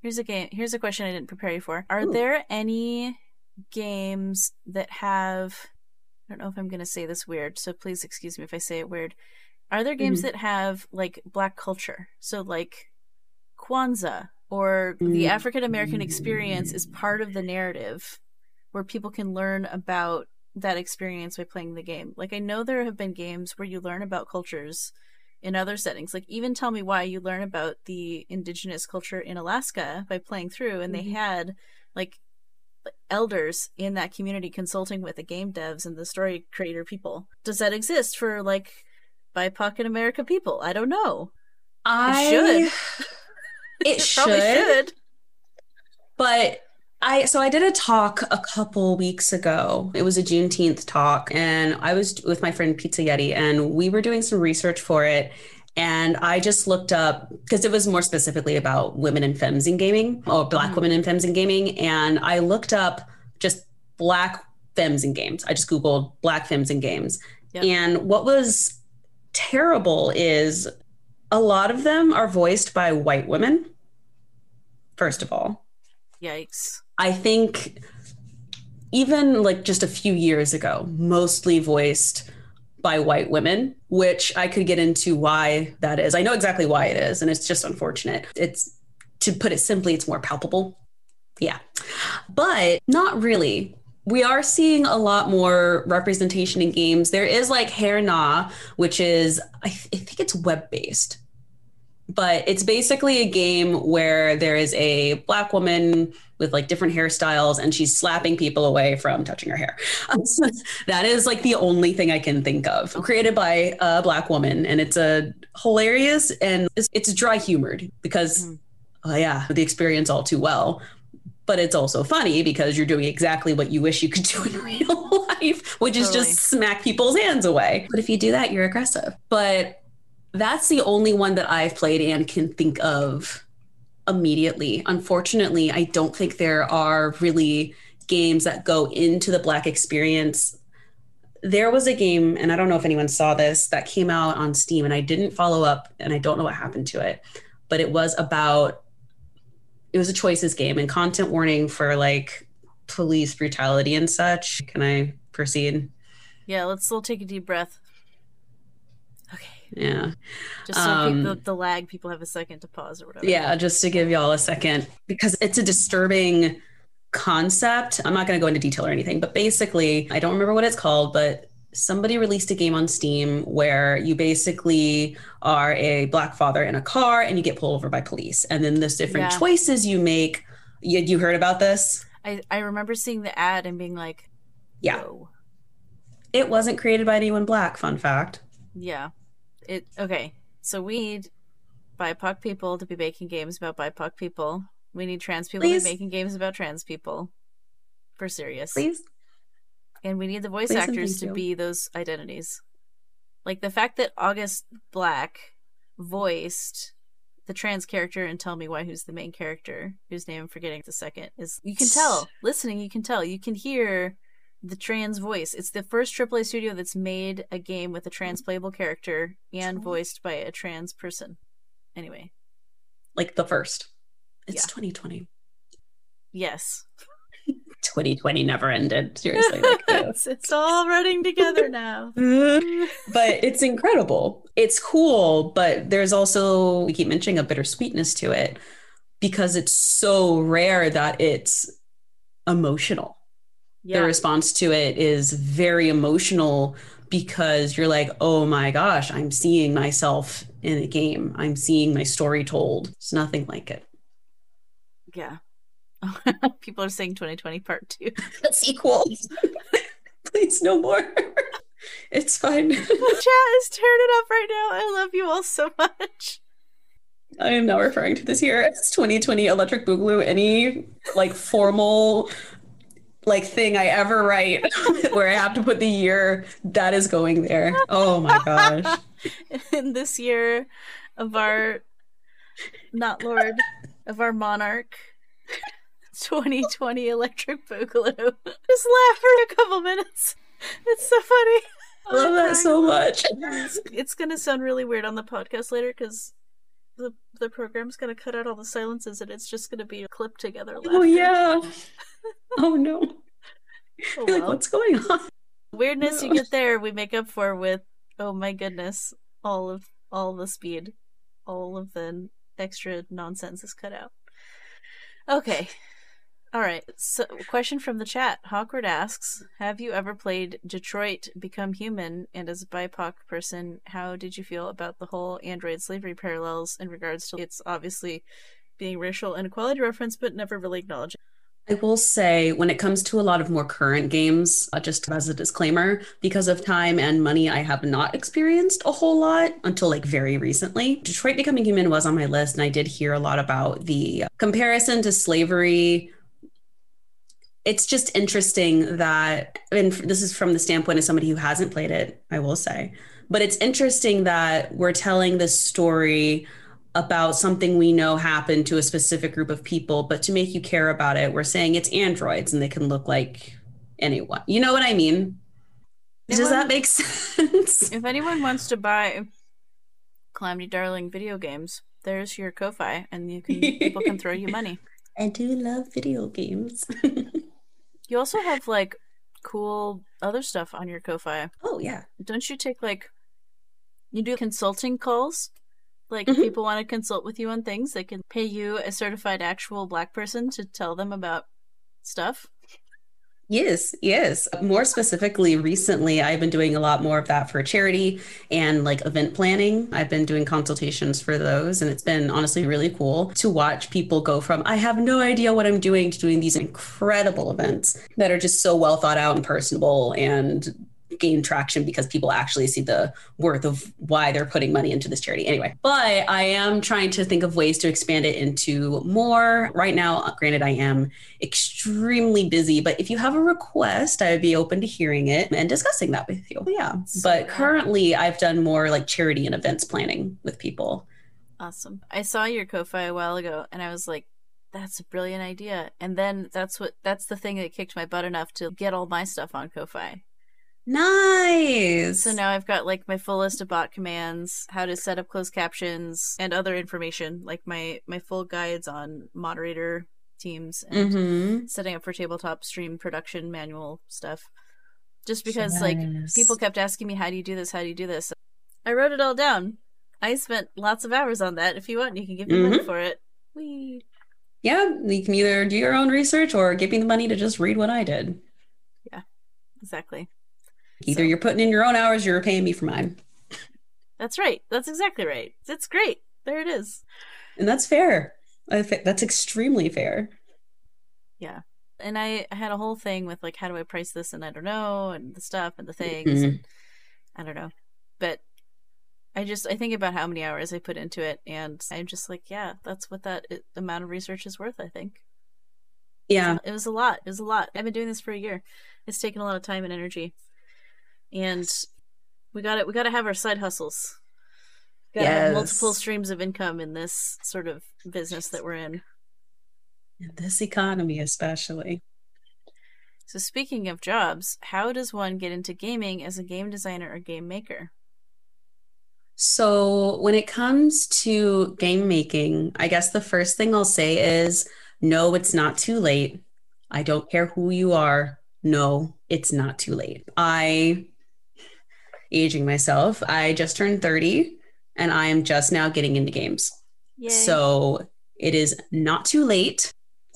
Here's a game. Here's a question I didn't prepare you for. Are Ooh. there any games that have? I don't know if I'm going to say this weird, so please excuse me if I say it weird. Are there games Mhm. that have like black culture? So like Kwanzaa or the Mm. African American experience is part of the narrative where people can learn about that experience by playing the game. Like I know there have been games where you learn about cultures in other settings. Like even tell me why you learn about the indigenous culture in Alaska by playing through and they Mhm. had like elders in that community consulting with the game devs and the story creator people. Does that exist for like BIPOC in America people? I don't know. I should. It, It should, probably should. but I so I did a talk a couple weeks ago. It was a Juneteenth talk, and I was with my friend Pizza Yeti, and we were doing some research for it. And I just looked up because it was more specifically about women and femmes in gaming, or Black Mhm. women and femmes in gaming. And I looked up just Black femmes in games. I just Googled Black femmes in games. Yep. And what was terrible is a lot of them are voiced by white women, first of all. Yikes. I think even like just a few years ago, mostly voiced by white women, which I could get into why that is. I know exactly why it is, and it's just unfortunate. It's to put it simply, it's more palpable. Yeah. But not really. We are seeing a lot more representation in games. There is like Hair Nah, which is, I, th- I think it's web based, but it's basically a game where there is a black woman with like different hairstyles and she's slapping people away from touching her hair. that is like the only thing I can think of. Created by a black woman and it's a hilarious and it's, it's dry humored because Mhm. oh yeah, the experience all too well. But it's also funny because you're doing exactly what you wish you could do in real life, which is just smack people's hands away. But if you do that, you're aggressive. But that's the only one that I've played and can think of immediately. Unfortunately, I don't think there are really games that go into the Black experience. There was a game, and I don't know if anyone saw this, that came out on Steam, and I didn't follow up, and I don't know what happened to it, but it was about, it was a choices game and content warning for like police brutality and such. Can I proceed? Yeah, let's take a deep breath. Yeah. Just so Um, people, the lag, people have a second to pause or whatever. Yeah, just to give y'all a second, because it's a disturbing concept. I'm not going to go into detail or anything, but basically, I don't remember what it's called, but somebody released a game on Steam where you basically are a black father in a car and you get pulled over by police. And then there's different Yeah. choices you make. You, you heard about this? I, I remember seeing the ad and being like, Yeah. Whoa. It wasn't created by anyone black, fun fact. Yeah. It okay. So we need BIPOC people to be making games about BIPOC people. We need trans people Please. to be making games about trans people. For serious. Please. And we need the voice Please actors to you. be those identities. Like the fact that August Black voiced the trans character and tell me why who's the main character, whose name I'm forgetting the second, is you can tell. Listening, you can tell. You can hear the trans voice. It's the first AAA studio that's made a game with a trans playable character and voiced by a trans person. Anyway, Like the first. It's Yeah. 2020. yes. 2020 never ended. Seriously. Like, it's, it's all running together now. but it's incredible. It's cool, but there's also we keep mentioning a bittersweetness to it because it's so rare that it's emotional. Yeah. The response to it is very emotional because you're like, "Oh my gosh, I'm seeing myself in a game. I'm seeing my story told." It's nothing like it. Yeah. People are saying 2020 part two. Sequel. Please no more. it's fine. The chat is turning it up right now. I love you all so much. I am now referring to this year as 2020 Electric Boogaloo. Any like formal like thing I ever write where I have to put the year that is going there. Oh my gosh. In this year of our not Lord of our monarch 2020 Electric Boogaloo. Just laugh for a couple minutes. It's so funny. I love that so much. It's, it's gonna sound really weird on the podcast later because the the program's gonna cut out all the silences and it's just gonna be clipped together. Oh yeah. oh no. Oh, You're like, what's going on? Weirdness you get there, we make up for with oh my goodness, all of all the speed, all of the extra nonsense is cut out. Okay. All right. So, question from the chat. Hawkward asks, "Have you ever played Detroit Become Human? And as a BIPOC person, how did you feel about the whole android slavery parallels in regards to its obviously being racial inequality reference, but never really acknowledged?" I will say, when it comes to a lot of more current games, uh, just as a disclaimer, because of time and money, I have not experienced a whole lot until like very recently. Detroit Becoming Human was on my list, and I did hear a lot about the comparison to slavery. It's just interesting that, and this is from the standpoint of somebody who hasn't played it, I will say, but it's interesting that we're telling this story about something we know happened to a specific group of people, but to make you care about it, we're saying it's androids and they can look like anyone. You know what I mean? Does that make sense? If anyone wants to buy Calamity Darling video games, there's your Ko-fi, and you can people can throw you money. I do love video games. You also have like cool other stuff on your Ko-fi. oh, yeah. Don't you take like you do consulting calls? Like Mhm. if people want to consult with you on things, they can pay you a certified actual black person to tell them about stuff. Yes, yes. More specifically, recently, I've been doing a lot more of that for charity and like event planning. I've been doing consultations for those, and it's been honestly really cool to watch people go from I have no idea what I'm doing to doing these incredible events that are just so well thought out and personable and gain traction because people actually see the worth of why they're putting money into this charity anyway but i am trying to think of ways to expand it into more right now granted i am extremely busy but if you have a request i would be open to hearing it and discussing that with you yeah but currently i've done more like charity and events planning with people Awesome. I saw your Ko-fi a while ago and I was like, that's a brilliant idea. And then that's what that's the thing that kicked my butt enough to get all my stuff on Ko-fi. Nice So now I've got like my full list of bot commands, how to set up closed captions, and other information, like my my full guides on moderator teams and mm-hmm. setting up for tabletop stream production manual stuff. Just because like people kept asking me, "How do you do this? How do you do this?" I wrote it all down. I spent lots of hours on that. If you want, you can give me money Mhm. for it. Whee. yeah you can either do your own research or give me the money to just read what i did Yeah, Exactly. Either So- you're putting in your own hours or you're paying me for mine That's right. That's exactly right. It's great. There it is. And that's fair. That's extremely fair. Yeah. And I, I had a whole thing with like, how do I price this? And I don't know, and the stuff and the mm-hmm. things. and I don't know. But I just, I think about how many hours I put into it, and I'm just like, yeah, that's what that amount of research is worth, I think. Yeah. It was a lot. It was a lot. I've been doing this for a year. It's taken a lot of time and energy. And we got to We got to have our side hustles. Got have multiple streams of income in this sort of business that we're in. In this economy, especially. So speaking of jobs, how does one get into gaming as a game designer or game maker? So, when it comes to game making, I guess the first thing I'll say is no, it's not too late. I don't care who you are. No, it's not too late. I, aging myself, I just turned 30 and I am just now getting into games. Yay. So it is not too late.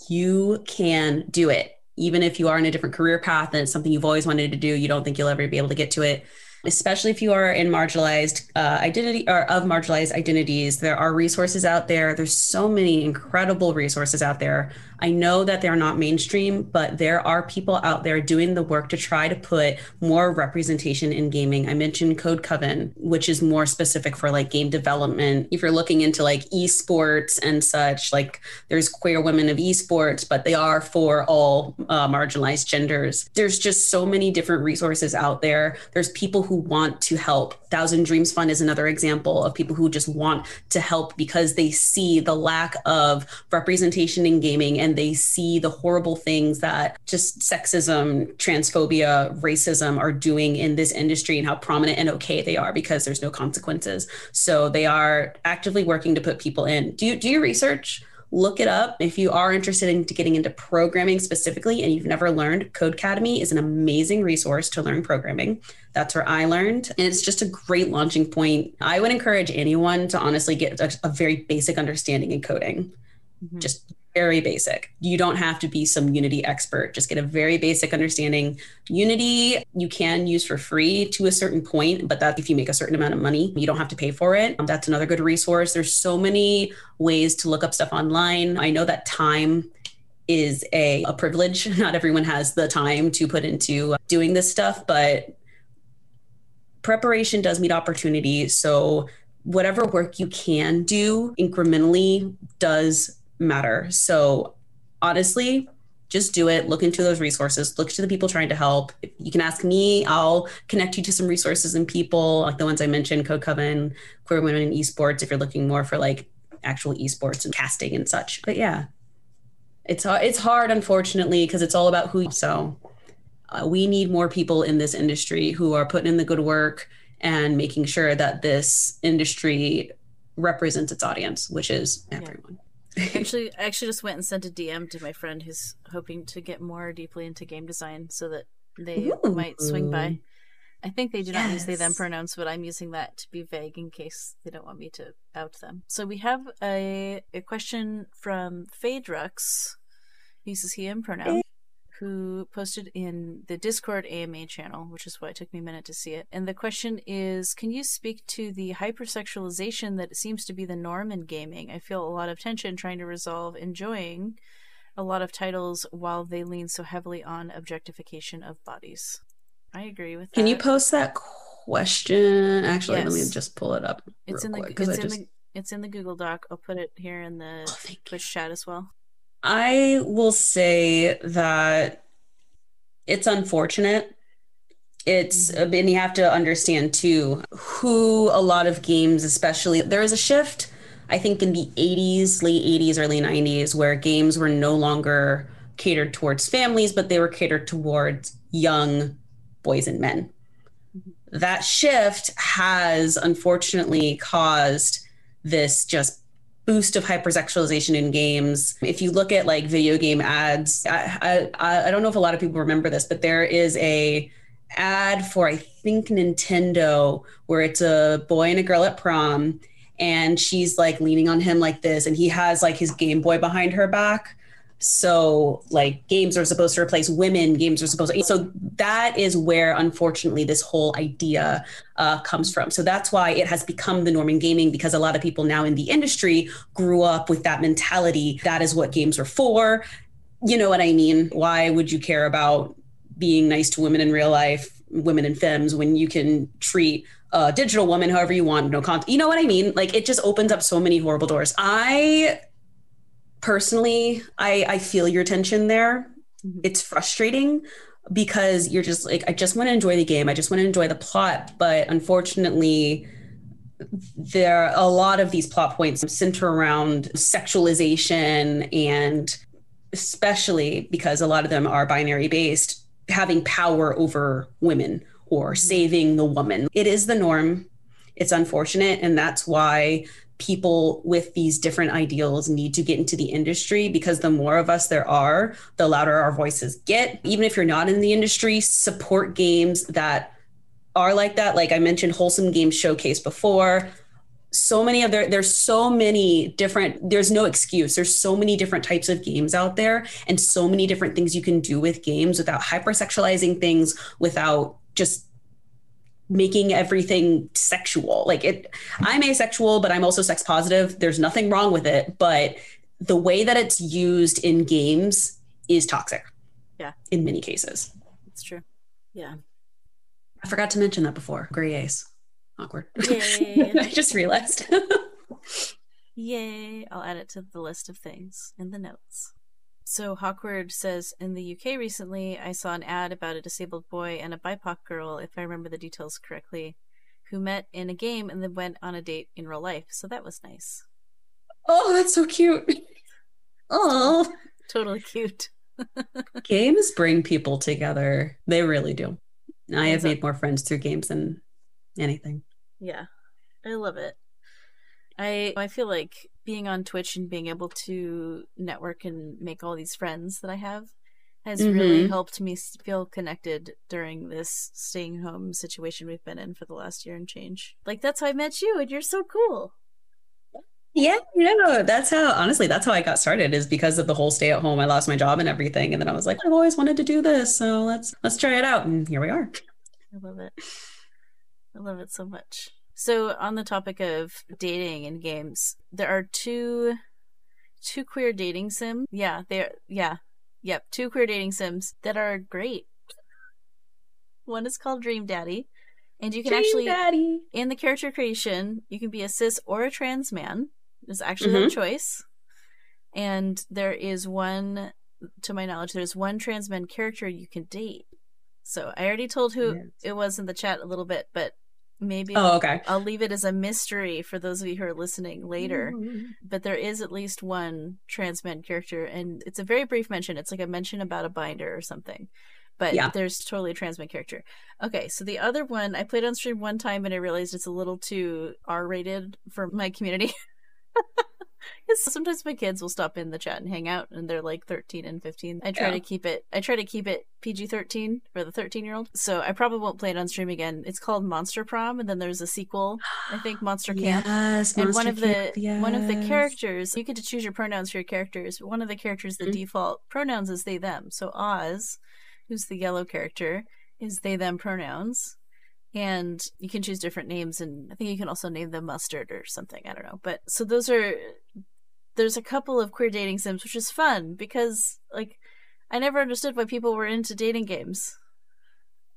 You can do it. Even if you are in a different career path and it's something you've always wanted to do, you don't think you'll ever be able to get to it. Especially if you are in marginalized uh, identity or of marginalized identities, there are resources out there. There's so many incredible resources out there. I know that they're not mainstream, but there are people out there doing the work to try to put more representation in gaming. I mentioned Code Coven, which is more specific for like game development. If you're looking into like esports and such, like there's queer women of esports, but they are for all uh, marginalized genders. There's just so many different resources out there. There's people who who want to help. Thousand Dreams Fund is another example of people who just want to help because they see the lack of representation in gaming and they see the horrible things that just sexism, transphobia, racism are doing in this industry and how prominent and okay they are because there's no consequences. So they are actively working to put people in. Do you do your research? Look it up. If you are interested in getting into programming specifically and you've never learned, Codecademy is an amazing resource to learn programming. That's where I learned. And it's just a great launching point. I would encourage anyone to honestly get a, a very basic understanding in coding. Mm-hmm. Just very basic. You don't have to be some Unity expert. Just get a very basic understanding. Unity you can use for free to a certain point, but that if you make a certain amount of money, you don't have to pay for it. Um, that's another good resource. There's so many ways to look up stuff online. I know that time is a, a privilege. Not everyone has the time to put into doing this stuff, but preparation does meet opportunity. So whatever work you can do incrementally does matter. So honestly, just do it. Look into those resources. Look to the people trying to help. You can ask me. I'll connect you to some resources and people like the ones I mentioned, Code Coven, Queer Women in Esports. If you're looking more for like actual esports and casting and such. But yeah, it's it's hard, unfortunately, because it's all about who. So uh, we need more people in this industry who are putting in the good work and making sure that this industry represents its audience, which is everyone. Yeah actually, I actually just went and sent a DM to my friend who's hoping to get more deeply into game design, so that they Ooh. might swing by. I think they do not use they them pronouns, but I'm using that to be vague in case they don't want me to out them. So we have a a question from Phaedrux, uses he him pronoun who posted in the Discord AMA channel, which is why it took me a minute to see it. And the question is Can you speak to the hypersexualization that seems to be the norm in gaming? I feel a lot of tension trying to resolve enjoying a lot of titles while they lean so heavily on objectification of bodies. I agree with that. Can you post that question? Actually, yes. let me just pull it up. It's in the quick, it's in just... the it's in the Google Doc. I'll put it here in the oh, Twitch chat as well. I will say that it's unfortunate. It's mm-hmm. and you have to understand too who a lot of games, especially there is a shift. I think in the 80s, late 80s, early 90s, where games were no longer catered towards families, but they were catered towards young boys and men. Mm-hmm. That shift has unfortunately caused this just boost of hypersexualization in games. If you look at like video game ads, I, I, I don't know if a lot of people remember this, but there is a ad for I think Nintendo where it's a boy and a girl at prom and she's like leaning on him like this and he has like his Game Boy behind her back so like games are supposed to replace women games are supposed to so that is where unfortunately this whole idea uh, comes from. So that's why it has become the norm in gaming because a lot of people now in the industry grew up with that mentality. That is what games are for. You know what i mean? Why would you care about being nice to women in real life women in femmes when you can treat a digital woman however you want no content you know what i mean? Like it just opens up so many horrible doors. I personally, I, I feel your tension there. Mm-hmm. It's frustrating because you're just like, I just want to enjoy the game. I just want to enjoy the plot. But unfortunately, there are a lot of these plot points center around sexualization and especially because a lot of them are binary based, having power over women or mm-hmm. saving the woman. It is the norm. It's unfortunate. And that's why people with these different ideals need to get into the industry because the more of us there are, the louder our voices get. Even if you're not in the industry, support games that are like that. Like I mentioned, Wholesome Games Showcase before. So many of there, there's so many different, there's no excuse. There's so many different types of games out there and so many different things you can do with games without hypersexualizing things, without just making everything sexual. Like it I'm asexual, but I'm also sex positive. There's nothing wrong with it, but the way that it's used in games is toxic. Yeah. In many cases. It's true. Yeah. I forgot to mention that before. Gray ace. Awkward. I just realized. Yay. I'll add it to the list of things in the notes. So Hawkward says in the UK recently, I saw an ad about a disabled boy and a BIPOC girl, if I remember the details correctly, who met in a game and then went on a date in real life. So that was nice. Oh, that's so cute. Oh, Totally cute. games bring people together. They really do. I have made more friends through games than anything. Yeah, I love it. I I feel like being on Twitch and being able to network and make all these friends that I have has really Mhm. helped me feel connected during this staying home situation we've been in for the last year and change. Like that's how I met you, and you're so cool. Yeah, no, that's how honestly, that's how I got started is because of the whole stay at home. I lost my job and everything. And then I was like, I've always wanted to do this. So let's let's try it out. And here we are. I love it. I love it so much. So on the topic of dating in games, there are two two queer dating sims. Yeah, they're yeah. Yep, two queer dating sims that are great. One is called Dream Daddy, and you can actually Daddy. in the character creation, you can be a cis or a trans man. There's actually a mm-hmm. choice. And there is one, to my knowledge, there's one trans man character you can date. So I already told who Yes. it was in the chat a little bit, but maybe Oh, okay. I'll leave it as a mystery for those of you who are listening later. Mm-hmm. But there is at least one trans man character, and it's a very brief mention. It's like a mention about a binder or something. But Yeah. there's totally a trans man character. Okay, so the other one I played on stream one time and I realized it's a little too R rated for my community. Sometimes my kids will stop in the chat and hang out, and they're like 13 and 15. I try Yeah. to keep it. I try to keep it PG 13 for the 13 year old. So I probably won't play it on stream again. It's called Monster Prom, and then there's a sequel. I think Monster Camp Yes, and one Monster of the Camp, one of the characters you get to choose your pronouns for your characters one of the characters the Mhm. default pronouns is they them so oz who's the yellow character is they them pronouns and you can choose different names and i think you can also name them mustard or something i don't know but so those are there's a couple of queer dating sims which is fun because like i never understood why people were into dating games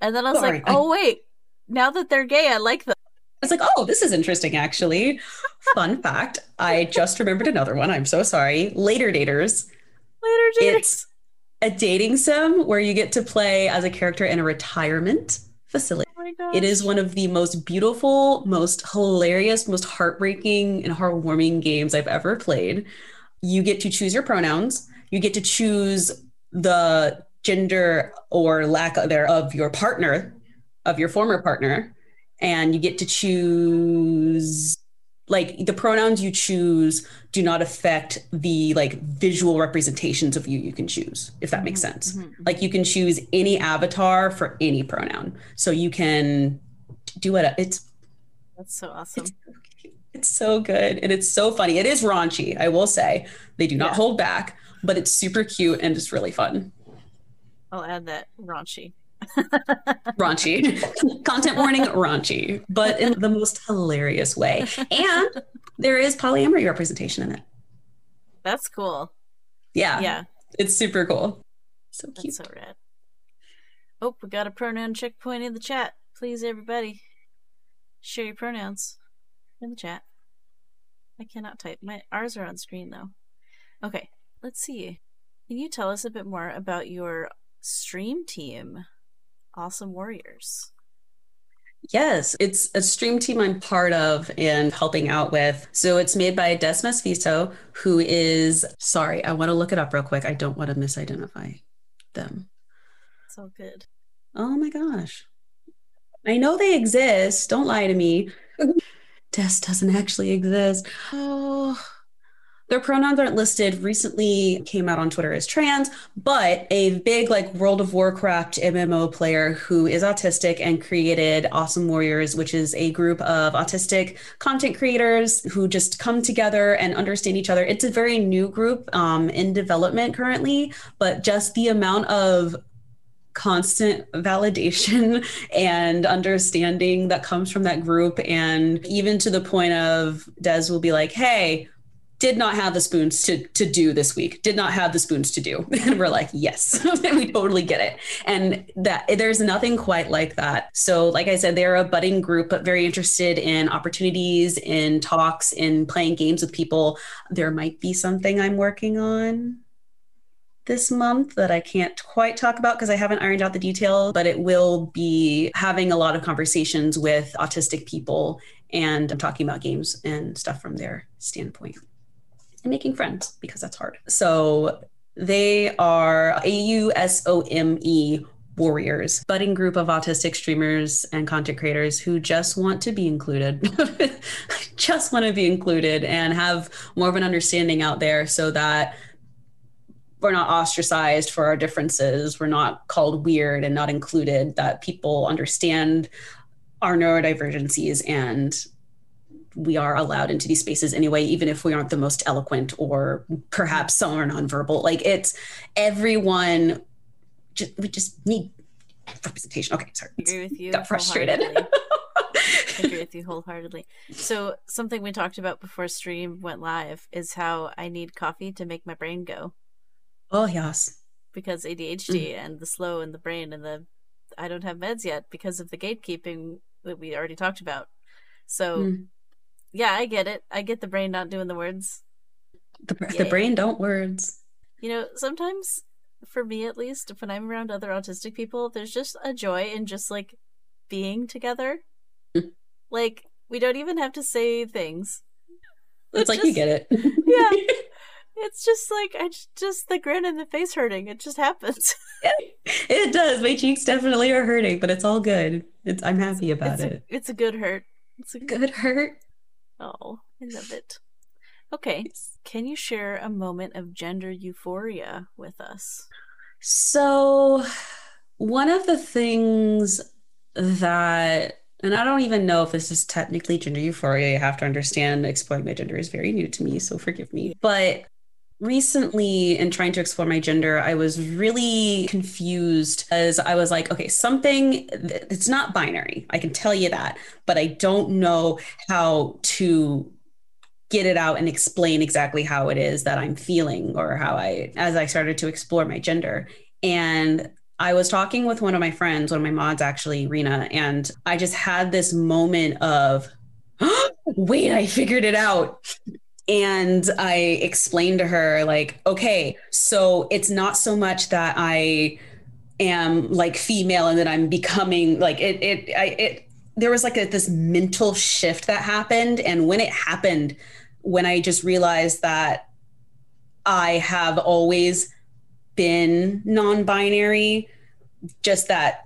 and then i was Sorry, like I- oh wait now that they're gay i like them I was like, oh, this is interesting, actually. Fun fact I just remembered another one. I'm so sorry. Later Daters. later daters It's a dating sim where you get to play as a character in a retirement facility. Oh. It is one of the most beautiful, most hilarious, most heartbreaking, and heartwarming games I've ever played. You get to choose your pronouns. You get to choose the gender or lack thereof of your partner, of your former partner, and you get to choose like the pronouns you choose do not affect the like visual representations of you you can choose if that makes Mhm, sense mhm, mhm. like you can choose any avatar for any pronoun so you can do it it's That's so awesome. it's so good and it's so funny it is raunchy i will say they do not Yeah. hold back but it's super cute and it's really fun I'll add that raunchy. Raunchy content warning raunchy but in the most hilarious way and there is polyamory representation in it That's cool. yeah Yeah, it's super cool so cute that's so rad. Oh, we got a pronoun checkpoint in the chat. Please, everybody, share your pronouns in the chat. I cannot type. My ours are on screen though. Okay, let's see. Can you tell us a bit more about your stream team, Ausome Warriors? Yes, it's a stream team I'm part of and helping out with. So it's made by Desmas Viso, who is sorry, I want to look it up real quick. I don't want to misidentify them. It's all good. Oh my gosh. I know they exist. Don't lie to me. Des doesn't actually exist. Oh. Their pronouns aren't listed. Recently came out on Twitter as trans, but a big like World of Warcraft MMO player who is autistic and created Ausome Warriors, which is a group of autistic content creators who just come together and understand each other. It's a very new group um, in development currently, but just the amount of constant validation and understanding that comes from that group and even to the point of des will be like hey did not have the spoons to to do this week. Did not have the spoons to do. And we're like yes. We totally get it. And that there's nothing quite like that. So like i said they're a budding group but very interested in opportunities in talks in playing games with people. There might be something i'm working on this month that I can't quite talk about because I haven't ironed out the detail, but it will be having a lot of conversations with autistic people and I'm talking about games and stuff from their standpoint and making friends because that's hard. So they are A U S O M E warriors, budding group of autistic streamers and content creators who just want to be included, just want to be included and have more of an understanding out there so that we're not ostracized for our differences. We're not called weird and not included, that people understand our neurodivergencies and we are allowed into these spaces anyway, even if we aren't the most eloquent or perhaps some are nonverbal. Like it's everyone just we just need representation. Okay, sorry. I agree with you. Got frustrated. I agree with you wholeheartedly. So something we talked about before stream went live is how I need coffee to make my brain go. Oh yes. Because ADHD mm. and the slow in the brain and the I don't have meds yet because of the gatekeeping that we already talked about. So mm. Yeah, I get it. I get the brain not doing the words. The, the brain don't words. You know, sometimes for me at least, when I'm around other autistic people, there's just a joy in just like being together. Mm. like we don't even have to say things. It's, it's like just, you get it. yeah. It's just like I just, just the grin and the face hurting. It just happens. it does. My cheeks definitely are hurting, but it's all good. It's I'm happy about it's it. A, it's a good hurt. It's a good hurt. Oh, I love it. Okay. Can you share a moment of gender euphoria with us? So, one of the things that, and I don't even know if this is technically gender euphoria, you have to understand exploring my gender is very new to me, so forgive me. But recently in trying to explore my gender i was really confused as i was like okay something it's not binary i can tell you that but i don't know how to get it out and explain exactly how it is that I'm feeling or how I, as I started to explore my gender. And I was talking with one of my friends, one of my mods actually, Rena, and I just had this moment of, oh, wait, I figured it out. And I explained to her, like, okay, so it's not so much that I am like female and that I'm becoming like it, it, I, it, there was like a, this mental shift that happened. And when it happened, when I just realized that I have always been non binary, just that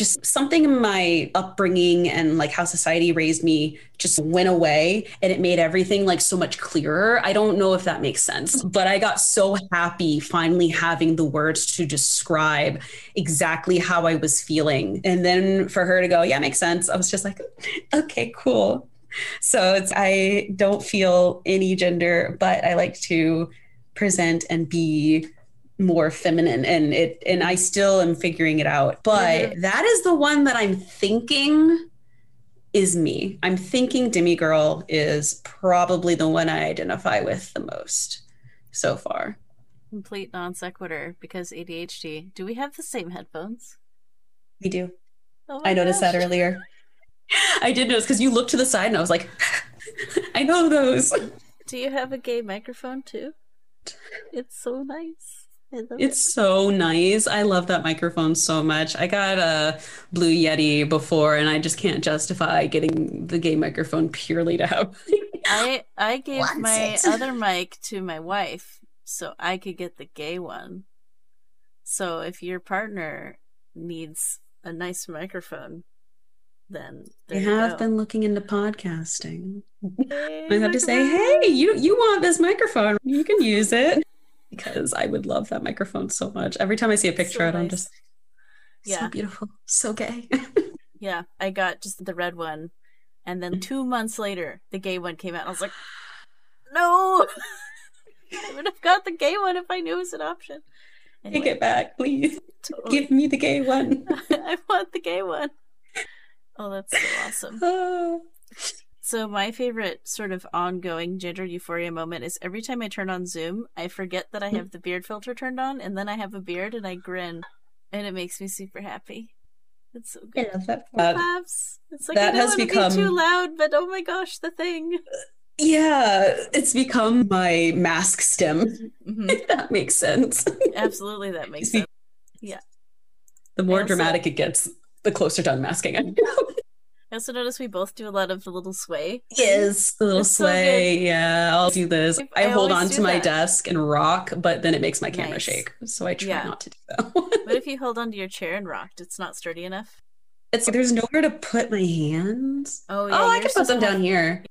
just something in my upbringing and like how society raised me just went away and it made everything like so much clearer. I don't know if that makes sense, but I got so happy finally having the words to describe exactly how I was feeling. And then for her to go, yeah, makes sense. I was just like, okay, cool. So it's I don't feel any gender, but I like to present and be more feminine and it and I still am figuring it out. But mm-hmm. that is the one that I'm thinking is me. I'm thinking Demi Girl is probably the one I identify with the most so far. Complete non sequitur because ADHD. Do we have the same headphones? We do. Oh I noticed gosh. that earlier. I did notice because you looked to the side and I was like, I know those. Do you have a gay microphone too? It's so nice. It's it. so nice. I love that microphone so much. I got a Blue Yeti before, and I just can't justify getting the gay microphone purely to have. I I gave my it. other mic to my wife so I could get the gay one. So if your partner needs a nice microphone, then I have been looking into podcasting. Hey, I have to say, hey, you you want this microphone? You can use it because I would love that microphone so much. Every time I see a picture so of it, nice. I'm just yeah. so beautiful, so gay. yeah, I got just the red one, and then mm-hmm. two months later, the gay one came out. I was like, no, I would have got the gay one if I knew it was an option. Anyway, Take it back, please. Totally. Give me the gay one. I want the gay one. Oh, that's so awesome. Ah. So my favorite sort of ongoing gender euphoria moment is every time I turn on Zoom, I forget that I have the beard filter turned on, and then I have a beard and I grin, and it makes me super happy. It's so good. I love that. Uh, it's like that I don't has become be too loud, but oh my gosh, the thing. Yeah, it's become my mask stem. Mhm. If that makes sense. Absolutely, that makes sense. Yeah. The more also- dramatic it gets, the closer to unmasking I go. I also notice we both do a lot of the little sway. Yes, the little It's so sway. yeah, I'll do this. I I, hold on to my that. desk and rock, but then it makes my camera Nice. shake. So I try Yeah. not to do that. What if you hold onto your chair and rocked? It's not sturdy enough. it's there's nowhere to put my hands. Oh yeah, oh, I can put them down here.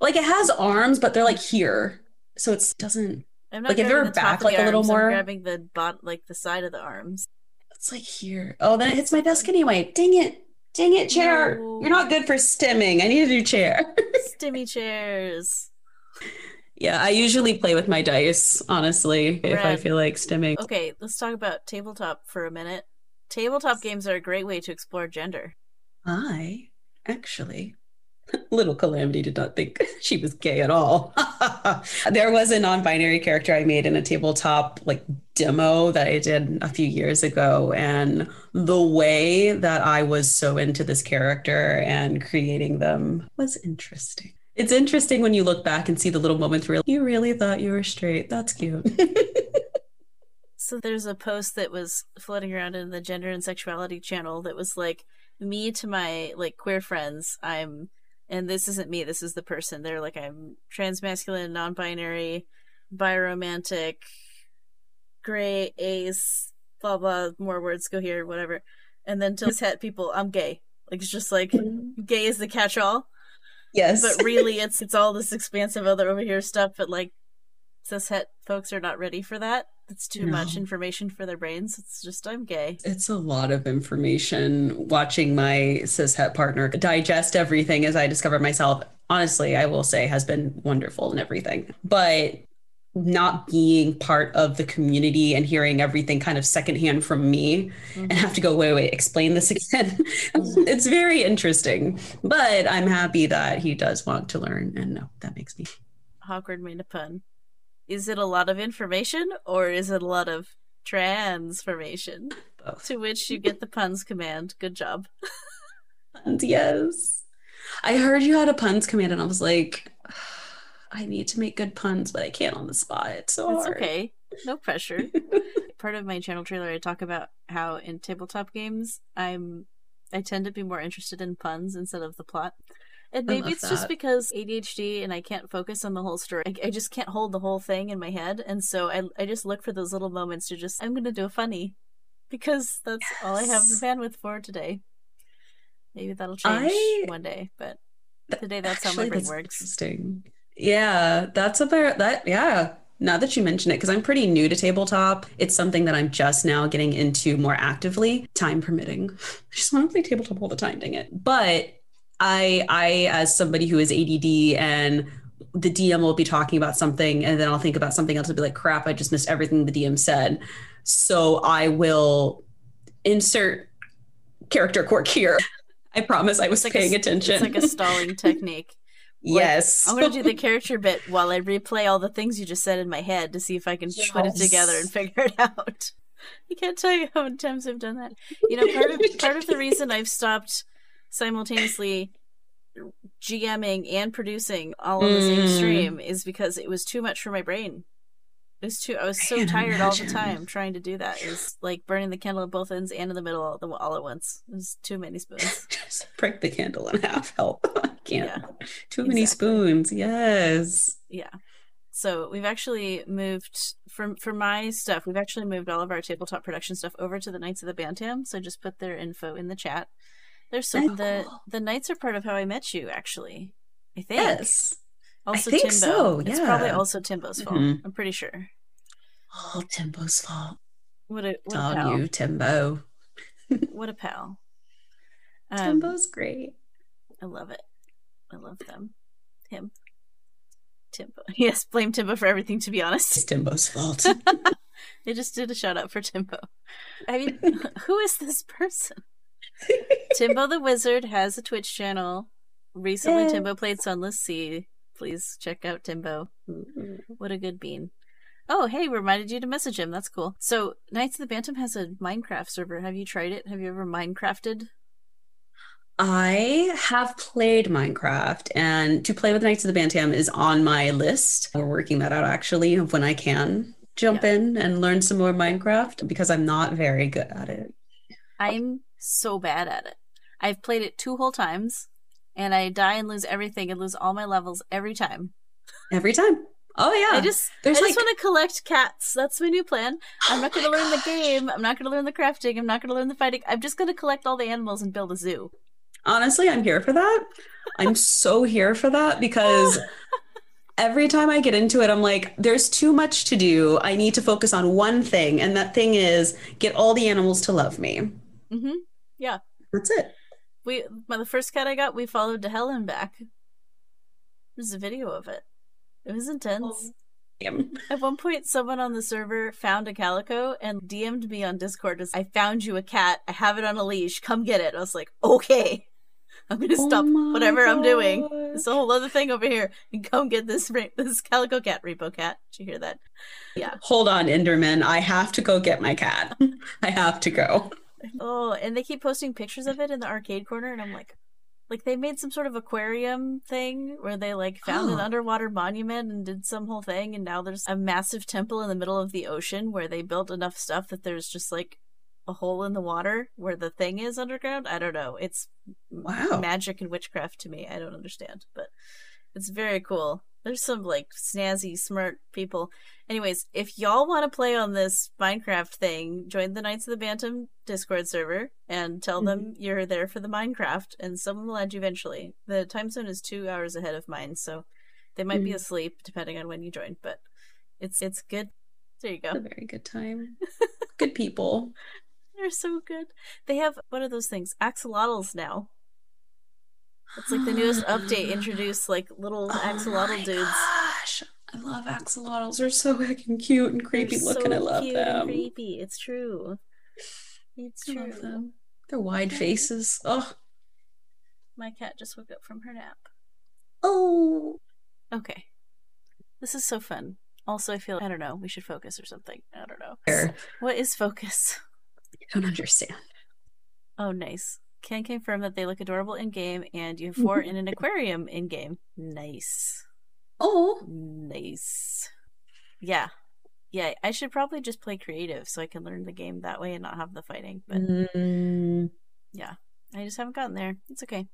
Like it has arms, but they're like here, so it doesn't. I'm not Like, if grabbing you're the back, like, a little more- I'm grabbing the bot, like the side of the arms. It's like here. Oh, then it hits my desk anyway. Dang it! Dang it, chair! No. You're not good for stimming. I need a new chair. Stimmy chairs. yeah, I usually play with my dice. Honestly, if I feel like stimming. Okay, let's talk about tabletop for a minute. Tabletop games are a great way to explore gender. I actually, little Calamity did not think she was gay at all. there was a non binary character I made in a tabletop like demo that I did a few years ago. And the way that I was so into this character and creating them was interesting. It's interesting when you look back and see the little moments where you really thought you were straight. That's cute. So there's a post that was floating around in the gender and sexuality channel that was like me to my like queer friends. I'm and this isn't me, this is the person. They're like I'm transmasculine, non-binary, biromantic, gray, ace, blah blah, more words go here, whatever. And then to het people, I'm gay. Like it's just like mm-hmm. gay is the catch-all, yes. but really it's it's all this expansive other over here stuff. But like cis het folks are not ready for that. It's too much information for their brains. It's just I'm gay. It's a lot of information watching my cishet partner digest everything as I discover myself. Honestly, I will say has been wonderful and everything. But not being part of the community and hearing everything kind of secondhand from me and mm-hmm. have to go, wait, wait, explain this again. it's very interesting. But I'm happy that he does want to learn. And no, that makes me Awkward made a pun. Is it a lot of information or is it a lot of transformation? both. To which you get the puns command. Good job. yes. I heard you had a puns command, and I was like, I need to make good puns, but I can't on the spot. It's so It's hard. okay. No pressure. Part of my channel trailer I talk about how in tabletop games I'm I tend to be more interested in puns instead of the plot. And maybe it's just because ADHD and I can't focus on the whole story. I, I just can't hold the whole thing in my head. And so I, I just look for those little moments to just, I'm going to do a funny. Because that's all I have the bandwidth for today. Maybe that'll change I- one day, but today that's how my Actually, brain works. Interesting. Yeah, that's about that. Yeah. Now that you mention it, because I'm pretty new to tabletop, it's something that I'm just now getting into more actively, time permitting. I just want to play tabletop all the time, dang it. But I, I, as somebody who is ADD and the DM will be talking about something and then I'll think about something else and be like, crap, I just missed everything the DM said. So I will insert character quirk here. I promise I was like paying s- attention. It's like a stalling technique. like, yes. I'm gonna do the character bit while I replay all the things you just said in my head to see if I can put it together and figure it out. I can't tell you how many times I've done that. You know, part of part of the reason I've stopped simultaneously GMing and producing all on the same Mm. stream is because it was too much for my brain. It was too. I was so can tired all the time trying to do that. It was like burning the candle at both ends and in the middle all, all at once. It was too many spoons. Just break the candle in half. Help. I can't. Yeah, Too many spoons. Yes. Yeah. So we've actually moved from for my stuff. We've actually moved all of our tabletop production stuff over to the Knights of the Bantam. So just put their info in the chat. There's some the cool. the Knights are part of how I met you. Actually, I think. Yes. Also think Timbo. so, It's probably also Timbo's fault. Mhm. I'm pretty sure. Oh, Timbo's fault. What a what a pal. you, Timbo. What a pal. Um, Timbo's great. I love it. I love them. Him. Timbo. Yes, blame Timbo for everything. To be honest. It's Timbo's fault. They just did a shout out for Timbo. I mean, who is this person? Timbo the Wizard has a Twitch channel. Recently. Timbo played Sunless Sea. Please check out Timbo. Mm-hmm. What a good bean. Oh, hey, reminded you to message him. That's cool. So, Knights of the Bantam has a Minecraft server. Have you tried it? Have you ever Minecrafted? I have played Minecraft, and to play with Knights of the Bantam is on my list. We're working that out actually of when I can jump Yeah. in and learn some more Minecraft because I'm not very good at it. I'm so bad at it. I've played it two whole times, and I die and lose everything and lose all my levels every time. Every time. Oh yeah. I just There's I like just want to collect cats. That's my new plan. I'm not Oh going to my learn the game. I'm not going to learn the crafting. I'm not going to learn the fighting. I'm just going to collect all the animals and build a zoo. Honestly, I'm here for that. I'm so here for that because every time I get into it, I'm like, there's too much to do. I need to focus on one thing, and that thing is get all the animals to love me. Mm-hmm. Hmm That's it. We my, the first cat I got, we followed to hell and back. There's a video of it. It was intense. Damn. At one point, someone on the server found a calico and DM'd me on Discord. As I found you a cat. I have it on a leash. Come get it. I was like, okay. I'm gonna Oh stop whatever I'm doing. It's a whole other thing over here. And come get this this calico cat, repo cat. Did you hear that? Yeah. Hold on, Enderman. I have to go get my cat. I have to go. Oh, and they keep posting pictures of it in the arcade corner, and I'm like, like they made some sort of aquarium thing where they like found an Oh. underwater monument and did some whole thing, and now there's a massive temple in the middle of the ocean where they built enough stuff that there's just like a hole in the water where the thing is underground. I don't know. It's Wow. magic and witchcraft to me. I don't understand, but it's very cool. There's some like snazzy, smart people. Anyways, if y'all want to play on this Minecraft thing, join the Knights of the Bantam Discord server and tell them you're there for the Minecraft, and someone will add you eventually. The time zone is two hours ahead of mine, so they might be Mhm. asleep depending on when you join. But it's it's good. There you a go. very good time. Good people. They're so good. They have one of those things? Axolotls now. It's like the newest update introduced like little oh axolotl Oh my dudes. Gosh, I love axolotls. They're so fucking cute and creepy They're looking. so I love them. creepy. It's true. It's I true. love them. Their wide faces. Oh, My cat just woke up from her nap. oh. Okay. This is so fun. Also, I feel I don't know. We should focus or something. I don't know. What is focus? I don't understand. Oh, nice. Can confirm that they look adorable in game, and you have four in an aquarium in game. Nice. Oh, Nice. Yeah. Yeah, I should probably just play creative so I can learn the game that way and not have the fighting. But Mm, I just haven't gotten there. It's okay.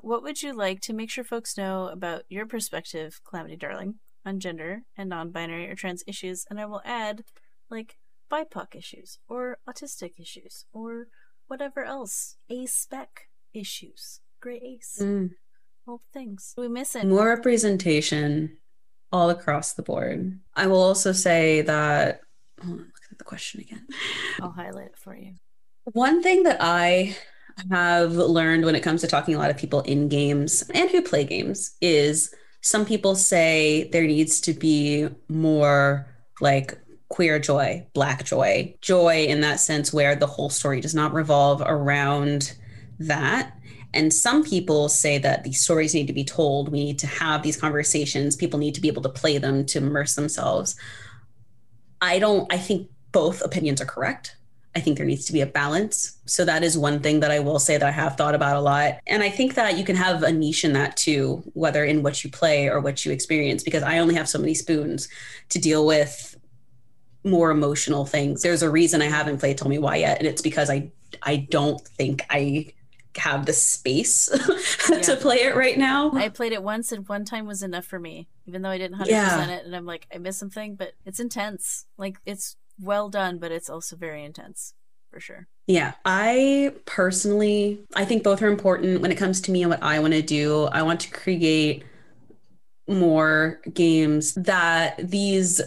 What would you like to make sure folks know about your perspective, Calamity Darling, on gender and non binary or trans issues? And I will add, like, BIPOC issues or autistic issues or whatever else. A spec issues. Gray ace. mm. All things. We miss it. more representation all across the board. I will also say that. Hold on, look at the question again. I'll highlight it for you. One thing that I have learned when it comes to talking a lot of people in games and who play games is some people say there needs to be more like queer joy, black joy, joy in that sense where the whole story does not revolve around that. And some people say that these stories need to be told. We need to have these conversations. People need to be able to play them to immerse themselves. I don't, I think both opinions are correct. I think there needs to be a balance. So that is one thing that I will say that I have thought about a lot. And I think that you can have a niche in that too, whether in what you play or what you experience, because I only have so many spoons to deal with more emotional things. There's a reason I haven't played Tell Me Why yet, and it's because I I don't think I have the space Yeah. to play it right now. I played it once and one time was enough for me, even though I didn't 100% it. And I'm like, I missed something, but it's intense. Like, it's well done, but it's also very intense for sure. Yeah, I personally, I think both are important when it comes to me and what I want to do. I want to create more games that these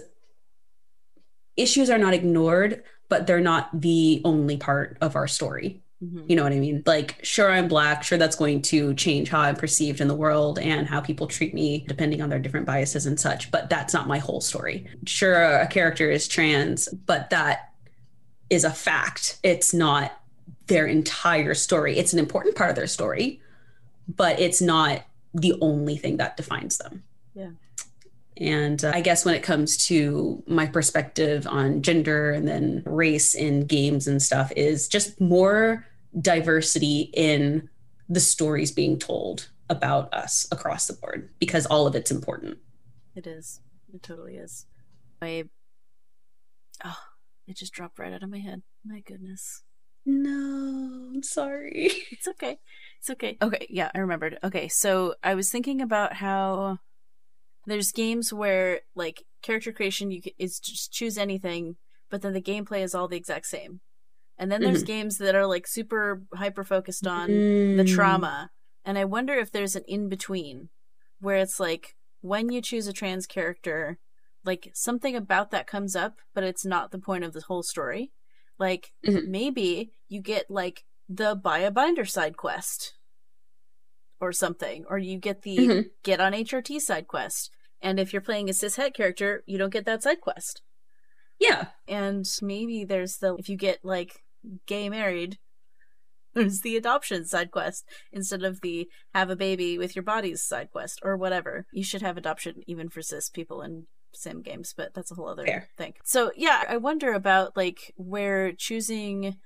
issues are not ignored, but they're not the only part of our story. Mhm. You know what I mean? Like, sure, I'm black. Sure, that's going to change how I'm perceived in the world and how people treat me depending on their different biases and such. But that's not my whole story. Sure, a character is trans, but that is a fact. It's not their entire story. It's an important part of their story, but it's not the only thing that defines them. Yeah. And uh, I guess when it comes to my perspective on gender and then race in games and stuff, is just more diversity in the stories being told about us across the board because all of it's important. It is. It totally is. I oh, it just dropped right out of my head. My goodness. No, I'm sorry. It's okay. It's okay. Okay, yeah, I remembered. Okay, so I was thinking about how there's games where like character creation you is just choose anything, but then the gameplay is all the exact same. And then there's mm-hmm. games that are like super hyper focused on mm. the trauma. And I wonder if there's an in between where it's like when you choose a trans character, like something about that comes up, but it's not the point of the whole story. Like mm-hmm. maybe you get like the buy a binder side quest or something, or you get the mm-hmm. get on HRT side quest. And if you're playing a cis het character, you don't get that side quest. Yeah. And maybe there's the if you get like gay married, there's the adoption side quest instead of the have a baby with your body's side quest or whatever. You should have adoption even for cis people in sim games, but that's a whole other Fair. thing. So yeah, I wonder about like where choosing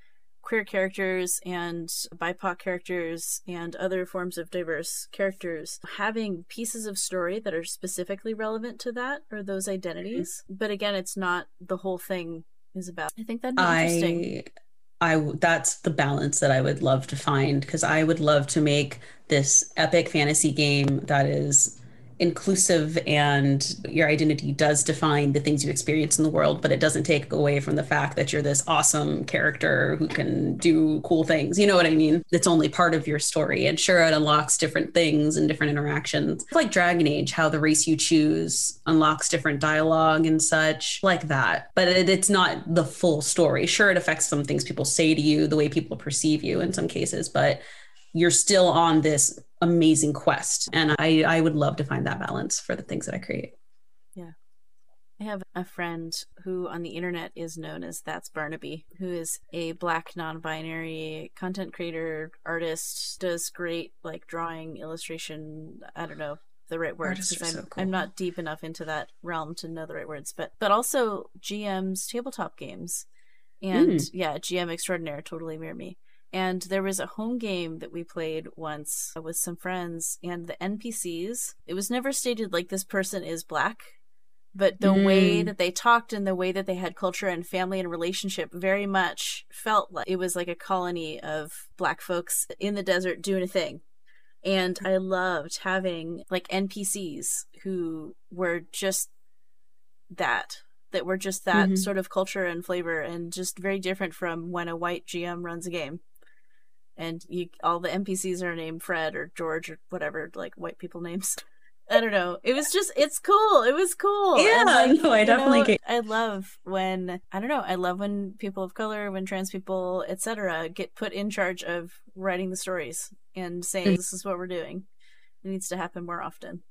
queer characters and BIPOC characters and other forms of diverse characters having pieces of story that are specifically relevant to that or those identities. Mm-hmm. But again, it's not the whole thing is about. I think that'd be I... interesting. I that's the balance that I would love to find because I would love to make this epic fantasy game that is inclusive and your identity does define the things you experience in the world, but it doesn't take away from the fact that you're this awesome character who can do cool things. You know what I mean? It's only part of your story. And sure, it unlocks different things and different interactions. Like Dragon Age, how the race you choose unlocks different dialogue and such, like that. But it, it's not the full story. Sure, it affects some things people say to you, the way people perceive you in some cases, but you're still on this amazing quest. And I, I would love to find that balance for the things that I create. Yeah. I have a friend who on the internet is known as That's Barnaby, who is a black non binary content creator, artist, does great like drawing, illustration. I don't know the right words because I'm, so cool. I'm not deep enough into that realm to know the right words, but but also GM's tabletop games. And mm. yeah, GM extraordinaire, totally mirror me. And there was a home game that we played once with some friends, and the NPCs, it was never stated like this person is black, but the mm. way that they talked and the way that they had culture and family and relationship very much felt like it was like a colony of black folks in the desert doing a thing. And I loved having like NPCs who were just that that were just that mm-hmm. sort of culture and flavor and just very different from when a white GM runs a game and you all the NPCs are named Fred or George or whatever like white people names. I don't know. It was just it's cool. It was cool. Yeah, like, no, I definitely know, get. I love when I don't know. I love when people of color, when trans people, etc., get put in charge of writing the stories and saying mm. this is what we're doing. It needs to happen more often.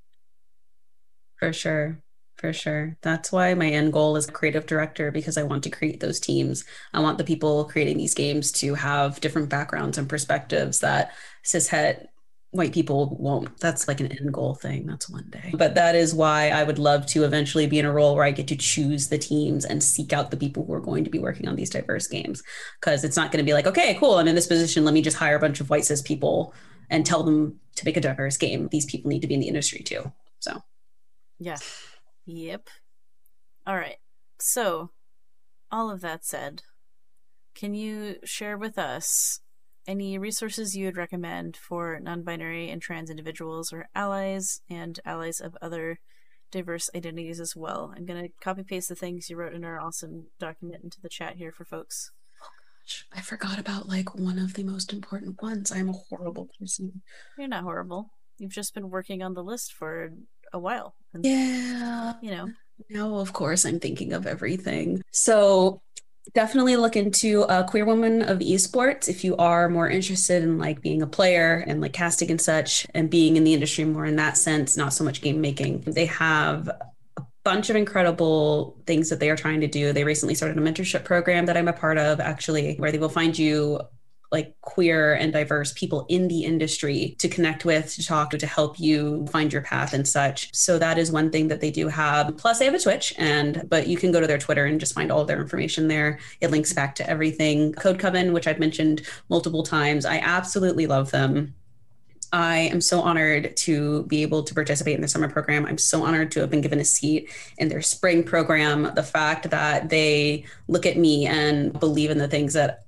For sure for sure. That's why my end goal is creative director because I want to create those teams. I want the people creating these games to have different backgrounds and perspectives that cishet white people won't. That's like an end goal thing. That's one day. But that is why I would love to eventually be in a role where I get to choose the teams and seek out the people who are going to be working on these diverse games. Because it's not going to be like, okay, cool, I'm in this position. Let me just hire a bunch of white cis people and tell them to make a diverse game. These people need to be in the industry too. So, yeah. Yep. All right. So, all of that said, can you share with us any resources you would recommend for non binary and trans individuals or allies and allies of other diverse identities as well? I'm going to copy paste the things you wrote in our awesome document into the chat here for folks. Oh gosh, I forgot about like one of the most important ones. I'm a horrible person. You're not horrible. You've just been working on the list for a while. And, yeah. You know. Now, of course, I'm thinking of everything. So definitely look into a queer woman of esports if you are more interested in like being a player and like casting and such and being in the industry more in that sense not so much game making they have a bunch of incredible things that they are trying to do they recently started a mentorship program that i'm a part of actually where they will find you like queer and diverse people in the industry to connect with, to talk to, to help you find your path and such. So that is one thing that they do have. Plus they have a Twitch and but you can go to their Twitter and just find all their information there. It links back to everything. Code Coven, which I've mentioned multiple times. I absolutely love them I am so honored to be able to participate in the summer program. I'm so honored to have been given a seat in their spring program. The fact that they look at me and believe in the things that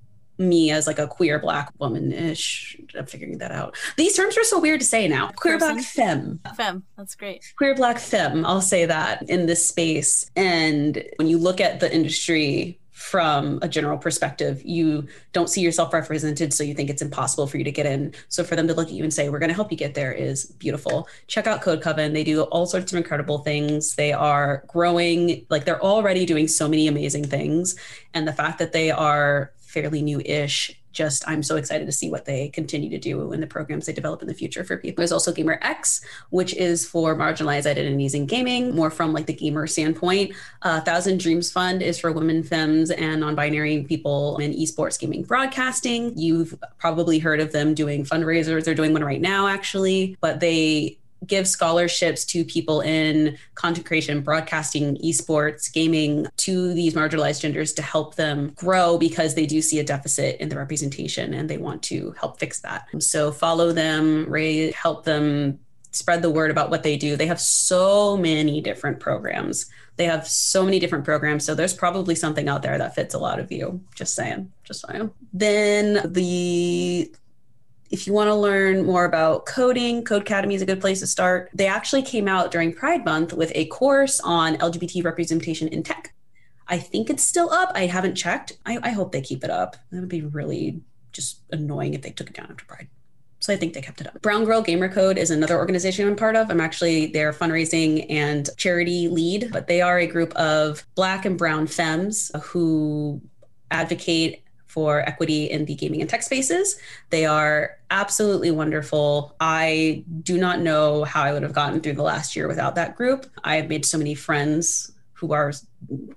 me as like a queer black woman ish. I'm figuring that out. These terms are so weird to say now. Queer Person. black femme. Femme, that's great. Queer black femme. I'll say that in this space. And when you look at the industry from a general perspective, you don't see yourself represented, so you think it's impossible for you to get in. So for them to look at you and say, "We're going to help you get there," is beautiful. Check out Code Coven; they do all sorts of incredible things. They are growing, like they're already doing so many amazing things, and the fact that they are fairly new-ish. Just i'm so excited to see what they continue to do in the programs they develop in the future for people. There's also gamer x which is for marginalized identities in gaming more from like the gamer standpoint. Uh, thousand dreams fund is for women femmes and non-binary people in esports gaming broadcasting. You've probably heard of them doing fundraisers. They're doing one right now actually but they give scholarships to people in content creation, broadcasting, esports, gaming to these marginalized genders to help them grow because they do see a deficit in the representation and they want to help fix that. So follow them, Ray, help them spread the word about what they do. They have so many different programs. They have so many different programs. So there's probably something out there that fits a lot of you. Just saying. Just saying. Then the if you want to learn more about coding, Codecademy is a good place to start. They actually came out during Pride Month with a course on LGBT representation in tech. I think it's still up. I haven't checked. I, I hope they keep it up. That would be really just annoying if they took it down after Pride. So I think they kept it up. Brown Girl Gamer Code is another organization I'm part of. I'm actually their fundraising and charity lead, but they are a group of Black and Brown femmes who advocate for equity in the gaming and tech spaces. They are absolutely wonderful. I do not know how I would have gotten through the last year without that group. I have made so many friends who are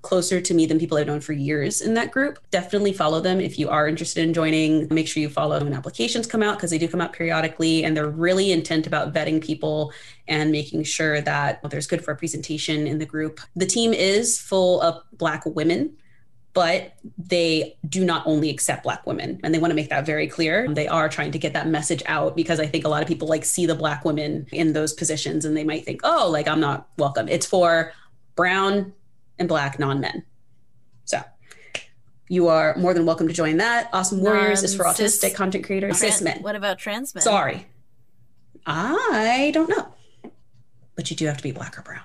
closer to me than people I've known for years in that group. Definitely follow them if you are interested in joining. Make sure you follow them when applications come out because they do come out periodically and they're really intent about vetting people and making sure that there's good representation in the group. The team is full of Black women but they do not only accept black women and they want to make that very clear. They are trying to get that message out because i think a lot of people like see the black women in those positions and they might think oh like i'm not welcome. It's for brown and black non-men. So you are more than welcome to join that. Ausome Warriors is for autistic content creators. Cis men. What about trans men? sorry. I don't know. But you do have to be black or brown.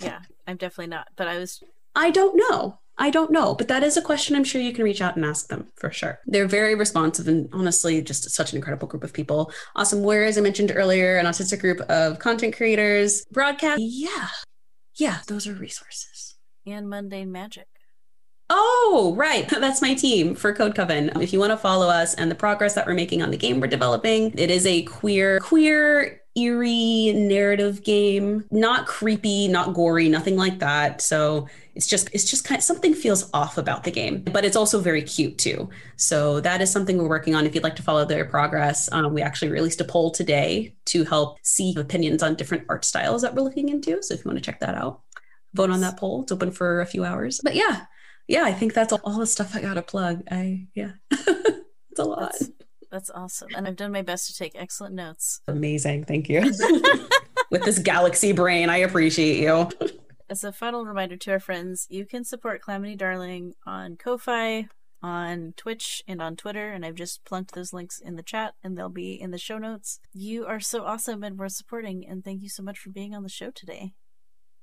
Yeah, I'm definitely not. But I was I don't know. I don't know, but that is a question I'm sure you can reach out and ask them for sure. They're very responsive and honestly, just such an incredible group of people. Ausome Warriors, I mentioned earlier, an autistic group of content creators, broadcast. Yeah. Yeah, those are resources. and mundane magic. Oh, right. That's my team for Code Coven. If you want to follow us and the progress that we're making on the game we're developing, it is a queer, queer, eerie narrative game. Not creepy, not gory, nothing like that. So it's just it's just kind of something feels off about the game, but it's also very cute too. So that is something we're working on. If you'd like to follow their progress, um, we actually released a poll today to help see opinions on different art styles that we're looking into. So if you want to check that out, vote on that poll. It's open for a few hours. But yeah, yeah, I think that's all, the stuff I got to plug. I yeah, it's a lot. That's, that's awesome. And I've done my best to take excellent notes. Amazing, thank you. With this galaxy brain, I appreciate you. As a final reminder to our friends, you can support Calamity Darling on Ko-Fi, on Twitch, and on Twitter. And I've just plunked those links in the chat, and they'll be in the show notes. You are so awesome and worth supporting. And thank you so much for being on the show today.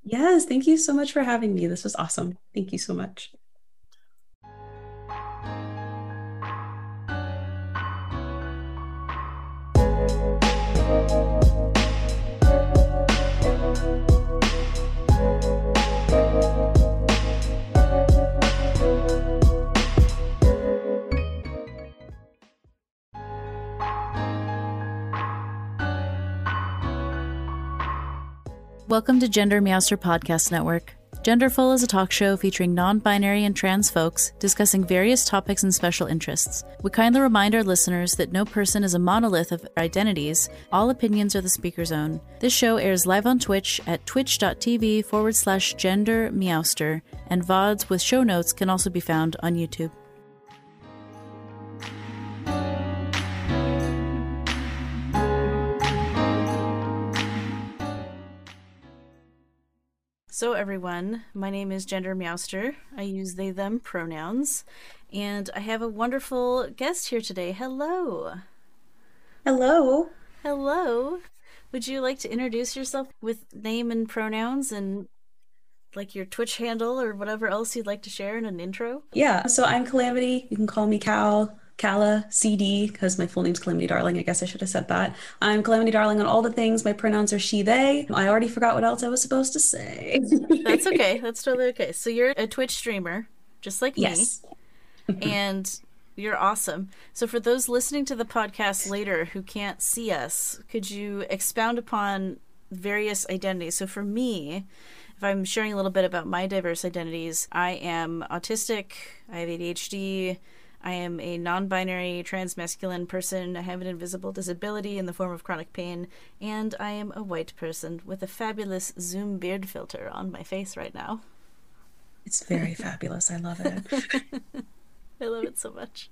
Yes, thank you so much for having me. This was awesome. Thank you so much. Welcome to Gender Meowster Podcast Network. Genderful is a talk show featuring non binary and trans folks discussing various topics and special interests. We kindly remind our listeners that no person is a monolith of identities, all opinions are the speaker's own. This show airs live on Twitch at twitch.tv forward slash gender meowster, and VODs with show notes can also be found on YouTube. So, everyone, my name is Gender Meowster. I use they, them pronouns. And I have a wonderful guest here today. Hello. Hello. Hello. Would you like to introduce yourself with name and pronouns and like your Twitch handle or whatever else you'd like to share in an intro? Yeah, so I'm Calamity. You can call me Cal, Calla, CD, because my full name's Calamity Darling. I guess I should have said that. I'm Calamity Darling on all the things. My pronouns are she, they. I already forgot what else I was supposed to say. That's okay. That's totally okay. So you're a Twitch streamer, just like yes. me. and you're awesome. So, for those listening to the podcast later who can't see us, could you expound upon various identities? So, for me, if I'm sharing a little bit about my diverse identities, I am autistic, I have ADHD, I am a non binary transmasculine person, I have an invisible disability in the form of chronic pain, and I am a white person with a fabulous Zoom beard filter on my face right now. It's very fabulous. I love it. I love it so much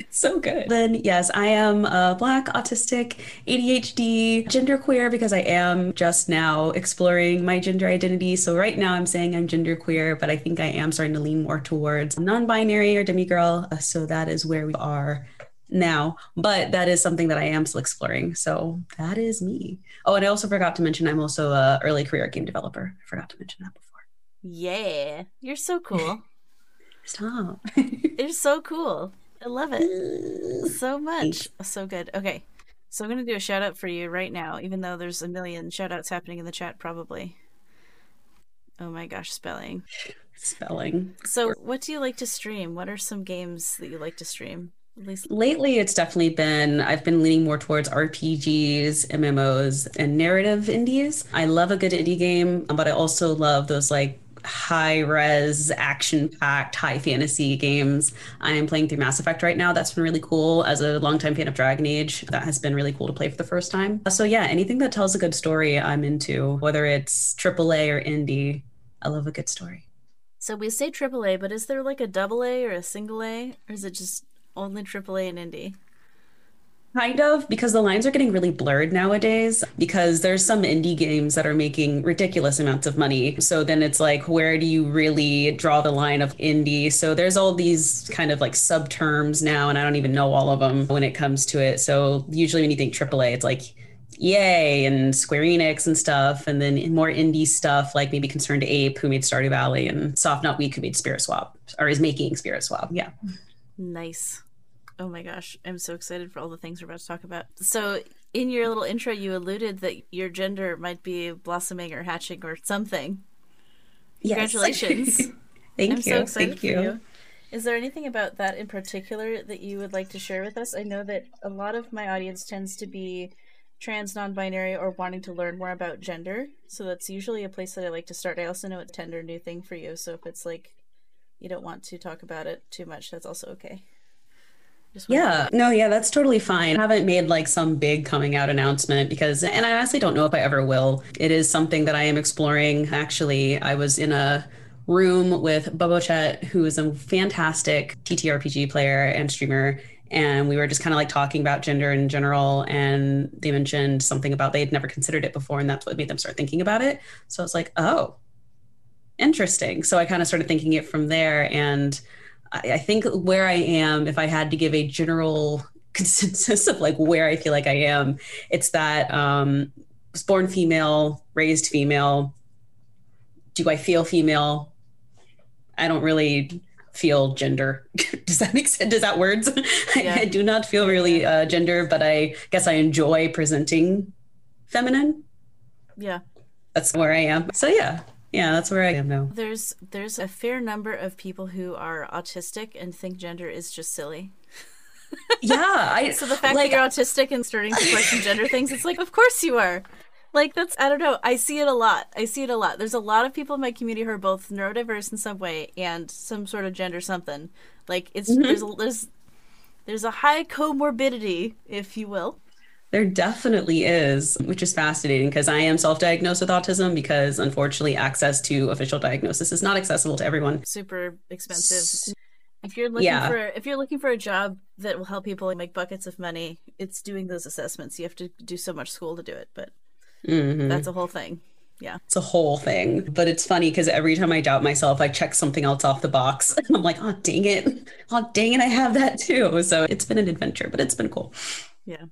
so good. Then, yes, I am a Black, autistic, ADHD, genderqueer because I am just now exploring my gender identity. So, right now, I'm saying I'm genderqueer, but I think I am starting to lean more towards non binary or demigirl. Uh, so, that is where we are now, but that is something that I am still exploring. So, that is me. Oh, and I also forgot to mention I'm also a early career game developer. I forgot to mention that before. Yeah, you're so cool. Stop. you're so cool. I love it so much. So good. Okay. So I'm going to do a shout out for you right now, even though there's a million shout outs happening in the chat, probably. Oh my gosh, spelling. Spelling. So, what do you like to stream? What are some games that you like to stream? At least lately, it's definitely been, I've been leaning more towards RPGs, MMOs, and narrative indies. I love a good indie game, but I also love those like high res, action packed, high fantasy games. I am playing through Mass Effect right now. That's been really cool. As a longtime fan of Dragon Age, that has been really cool to play for the first time. So, yeah, anything that tells a good story, I'm into, whether it's AAA or indie. I love a good story. So, we say AAA, but is there like a double A or a single A, or is it just only AAA and indie? Kind of, because the lines are getting really blurred nowadays. Because there's some indie games that are making ridiculous amounts of money. So then it's like, where do you really draw the line of indie? So there's all these kind of like sub terms now, and I don't even know all of them when it comes to it. So usually when you think AAA, it's like EA and Square Enix and stuff, and then more indie stuff like maybe ConcernedApe, who made Stardew Valley, and SoftNotWeak, who made Spiritswap, or is making Spiritswap. Yeah. Nice. Oh my gosh, I'm so excited for all the things we're about to talk about. So, in your little intro, you alluded that your gender might be blossoming or hatching or something. Yes. Congratulations. Thank I'm you. so excited Thank for you. you. Is there anything about that in particular that you would like to share with us? I know that a lot of my audience tends to be trans, non binary, or wanting to learn more about gender. So that's usually a place that I like to start. I also know it's a tender new thing for you. So if it's like you don't want to talk about it too much, that's also okay. Yeah, no, yeah, that's totally fine. I haven't made like some big coming out announcement because, and I honestly don't know if I ever will. It is something that I am exploring. Actually, I was in a room with Bubochet, who is a fantastic TTRPG player and streamer. And we were just kind of like talking about gender in general. And they mentioned something about they had never considered it before. And that's what made them start thinking about it. So I was like, oh, interesting. So I kind of started thinking it from there. And I, think where I am, if I had to give a general consensus of like where I feel like I am, it's that um, was born female, raised female. Do I feel female? I don't really feel gender. Does that make sense? Does that words? Yeah. I, I, do not feel really uh, gender, but I guess I enjoy presenting feminine. Yeah. That's where I am. So yeah, yeah, that's where I am now. There's there's a fair number of people who are autistic and think gender is just silly. yeah, I so the fact like, that you're autistic and starting to question gender things, it's like, of course you are. Like that's I don't know. I see it a lot. I see it a lot. There's a lot of people in my community who are both neurodiverse in some way and some sort of gender something. Like it's mm-hmm. there's a, there's there's a high comorbidity, if you will, there definitely is, which is fascinating because I am self diagnosed with autism because unfortunately, access to official diagnosis is not accessible to everyone. Super expensive. If you're looking yeah. for if you're looking for a job that will help people make buckets of money, it's doing those assessments. You have to do so much school to do it, but mm-hmm. that's a whole thing. Yeah. It's a whole thing. But it's funny because every time I doubt myself, I check something else off the box. I'm like, oh, dang it. Oh, dang it. I have that too. So it's been an adventure, but it's been cool. Yeah.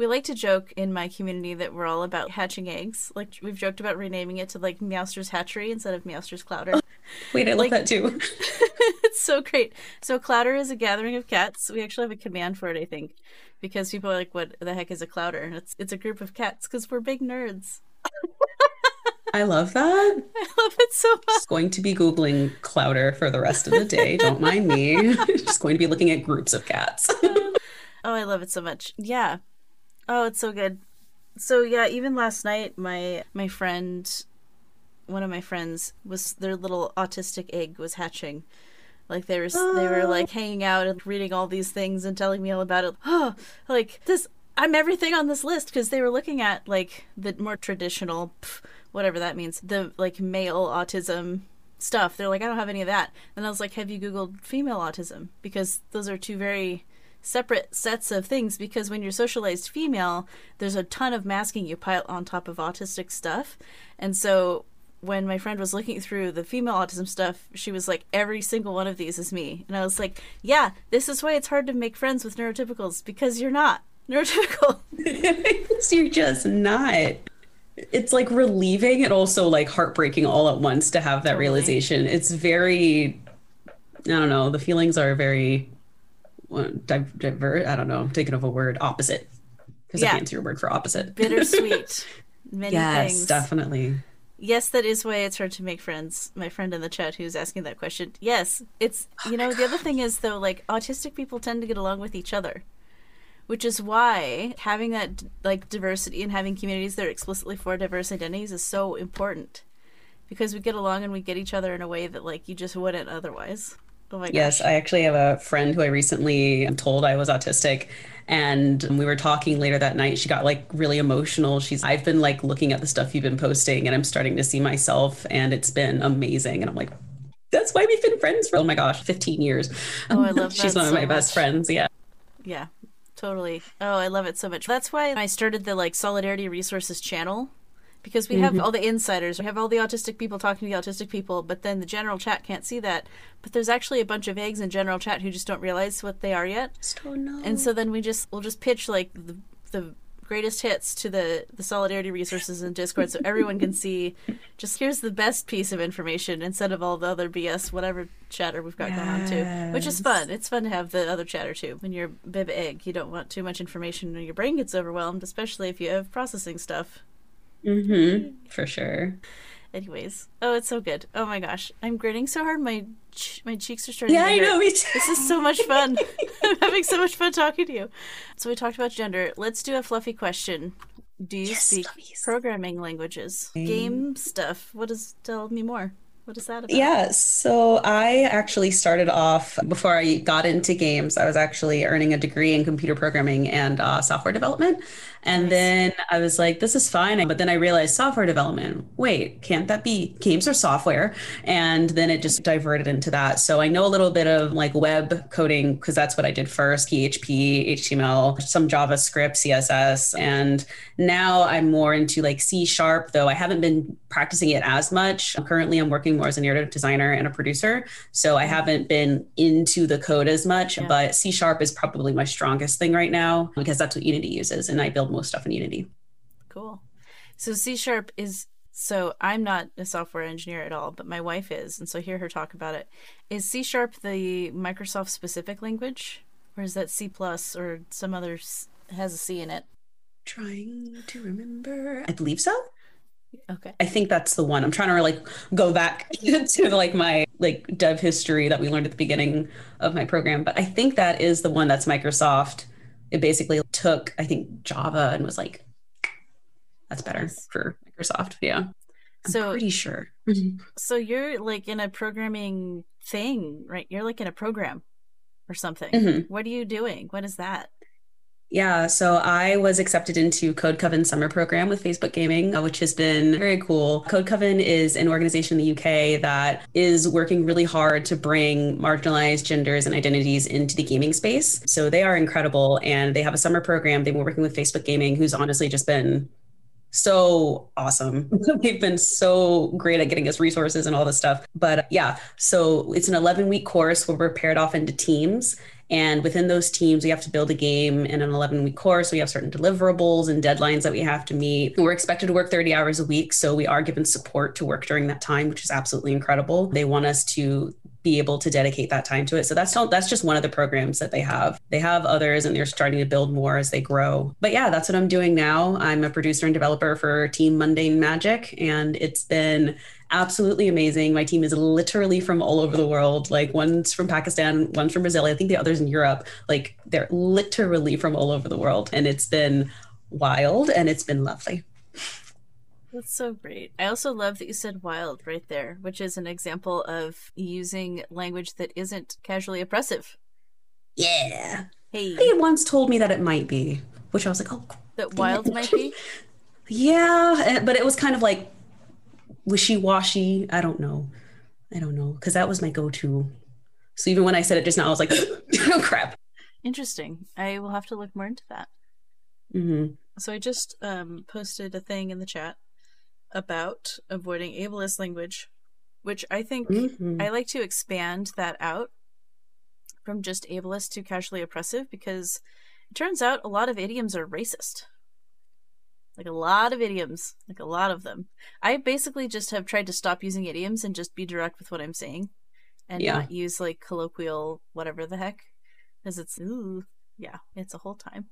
We like to joke in my community that we're all about hatching eggs. Like we've joked about renaming it to like Meowster's Hatchery instead of Meowster's Clowder. Oh, wait, I love like, that too. it's so great. So Clowder is a gathering of cats. We actually have a command for it, I think, because people are like, "What the heck is a Clowder?" And it's it's a group of cats because we're big nerds. I love that. I love it so much. Just going to be Googling Clowder for the rest of the day. Don't mind me. Just going to be looking at groups of cats. oh, I love it so much. Yeah. Oh, it's so good. So yeah, even last night my my friend one of my friends was their little autistic egg was hatching. Like they were they were ah. like hanging out and reading all these things and telling me all about it. Oh, like this I'm everything on this list because they were looking at like the more traditional pff, whatever that means, the like male autism stuff. They're like, I don't have any of that. And I was like, Have you Googled female autism? Because those are two very separate sets of things because when you're socialized female, there's a ton of masking you pile on top of autistic stuff. And so when my friend was looking through the female autism stuff, she was like, every single one of these is me. And I was like, yeah, this is why it's hard to make friends with neurotypicals because you're not neurotypical. you're just not it's like relieving and also like heartbreaking all at once to have that realization. It's very, I don't know, the feelings are very divert. I don't know, I'm thinking of a word, opposite. Because yeah. I can't see a word for opposite. Bittersweet. Many yes, things. definitely. Yes, that is why it's hard to make friends. My friend in the chat who's asking that question. Yes, it's, oh you know, the other thing is though, like autistic people tend to get along with each other which is why having that like diversity and having communities that are explicitly for diverse identities is so important because we get along and we get each other in a way that like you just wouldn't otherwise. Oh my yes, I actually have a friend who I recently told I was autistic and we were talking later that night. She got like really emotional. She's I've been like looking at the stuff you've been posting and I'm starting to see myself and it's been amazing and I'm like that's why we've been friends for oh my gosh, 15 years. Oh, I love that. She's one of my much. best friends. Yeah. Yeah, Totally. Oh, I love it so much. That's why I started the like Solidarity Resources channel because we have mm-hmm. all the insiders, we have all the autistic people talking to the autistic people, but then the general chat can't see that. But there's actually a bunch of eggs in general chat who just don't realize what they are yet. Still no. And so then we just we'll just pitch like the the greatest hits to the the solidarity resources in discord so everyone can see just here's the best piece of information instead of all the other bs whatever chatter we've got yes. going on too which is fun it's fun to have the other chatter too when you're bib egg you don't want too much information and your brain gets overwhelmed especially if you have processing stuff mm-hmm for sure anyways oh it's so good oh my gosh i'm grinning so hard my my cheeks are starting. Yeah, I know. Me too. This is so much fun. I'm having so much fun talking to you. So we talked about gender. Let's do a fluffy question. Do you yes, speak fluffies. programming languages? Game stuff. What does tell me more? What is that about? Yeah, so I actually started off before I got into games. I was actually earning a degree in computer programming and uh, software development. And nice. then I was like, this is fine. But then I realized software development. Wait, can't that be games or software? And then it just diverted into that. So I know a little bit of like web coding because that's what I did first PHP, HTML, some JavaScript, CSS. And now I'm more into like C sharp, though I haven't been practicing it as much. Currently, I'm working more as a narrative designer and a producer. So I mm-hmm. haven't been into the code as much, yeah. but C sharp is probably my strongest thing right now because that's what Unity uses. And I build most stuff in Unity. Cool. So C sharp is so I'm not a software engineer at all, but my wife is, and so I hear her talk about it. Is C sharp the Microsoft specific language, or is that C plus or some other has a C in it? Trying to remember. I believe so. Okay. I think that's the one. I'm trying to like go back to like my like dev history that we learned at the beginning of my program, but I think that is the one that's Microsoft it basically took I think Java and was like, that's better yes. for Microsoft. Yeah. I'm so pretty sure. so you're like in a programming thing, right? You're like in a program or something. Mm-hmm. What are you doing? What is that? Yeah, so I was accepted into Code Coven summer program with Facebook Gaming, uh, which has been very cool. Code Coven is an organization in the UK that is working really hard to bring marginalized genders and identities into the gaming space. So they are incredible and they have a summer program. They've been working with Facebook Gaming, who's honestly just been so awesome. They've been so great at getting us resources and all this stuff. But yeah, so it's an 11 week course where we're paired off into teams. And within those teams, we have to build a game in an 11 week course. We have certain deliverables and deadlines that we have to meet. We're expected to work 30 hours a week. So we are given support to work during that time, which is absolutely incredible. They want us to be able to dedicate that time to it. So that's that's just one of the programs that they have. They have others and they're starting to build more as they grow. But yeah, that's what I'm doing now. I'm a producer and developer for Team Mundane Magic and it's been absolutely amazing. My team is literally from all over the world. Like one's from Pakistan, one's from Brazil. I think the other's in Europe. Like they're literally from all over the world. And it's been wild and it's been lovely. That's so great. I also love that you said wild right there, which is an example of using language that isn't casually oppressive. Yeah. Hey. They once told me that it might be, which I was like, oh. That wild might be? yeah. Eh, but it was kind of like wishy washy. I don't know. I don't know. Because that was my go to. So even when I said it just now, I was like, oh crap. Interesting. I will have to look more into that. Mm-hmm. So I just um, posted a thing in the chat about avoiding ableist language, which I think mm-hmm. I like to expand that out from just ableist to casually oppressive because it turns out a lot of idioms are racist. Like a lot of idioms, like a lot of them. I basically just have tried to stop using idioms and just be direct with what I'm saying and yeah. not use like colloquial whatever the heck because it's ooh, yeah, it's a whole time.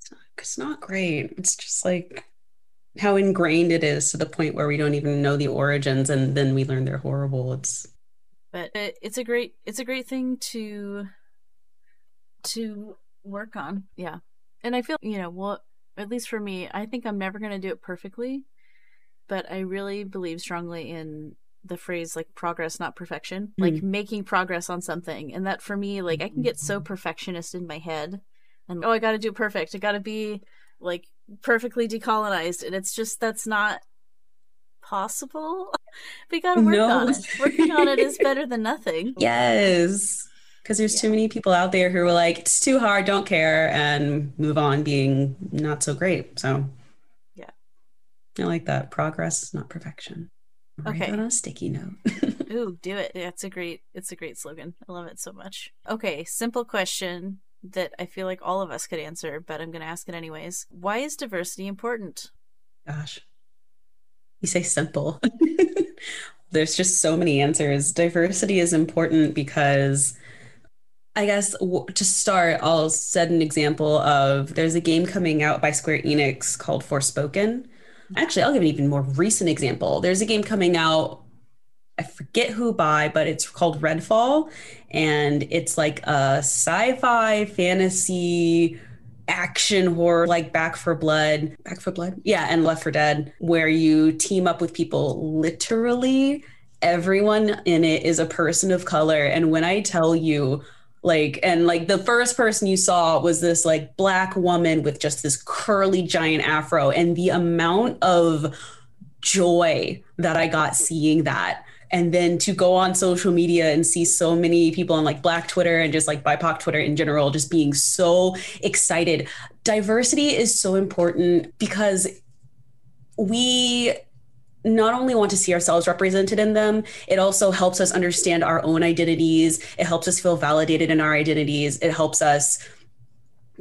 It's not, it's not great. It's just like how ingrained it is to the point where we don't even know the origins and then we learn they're horrible it's but it, it's a great it's a great thing to to work on yeah and i feel you know well at least for me i think i'm never going to do it perfectly but i really believe strongly in the phrase like progress not perfection mm-hmm. like making progress on something and that for me like i can get so perfectionist in my head and oh i gotta do perfect i gotta be like perfectly decolonized and it's just that's not possible. We gotta work no. on it. Working on it is better than nothing. Yes because there's yeah. too many people out there who are like it's too hard don't care and move on being not so great so yeah i like that progress not perfection okay on a sticky note ooh do it yeah, it's a great it's a great slogan i love it so much okay simple question that I feel like all of us could answer, but I'm going to ask it anyways. Why is diversity important? Gosh, you say simple. There's just so many answers. Diversity is important because I guess to start, I'll set an example of there's a game coming out by Square Enix called Forspoken. Actually, I'll give an even more recent example. There's a game coming out I forget who by, but it's called Redfall. And it's like a sci fi fantasy action horror like Back 4 Blood. Back 4 Blood? Yeah, and Left 4 Dead, where you team up with people literally. Everyone in it is a person of color. And when I tell you, like and like the first person you saw was this like black woman with just this curly giant afro and the amount of joy that I got seeing that. And then to go on social media and see so many people on like black twitter and just like bipoc twitter in general just being so excited. Diversity is so important because we not only want to see ourselves represented in them, it also helps us understand our own identities. It helps us feel validated in our identities. It helps us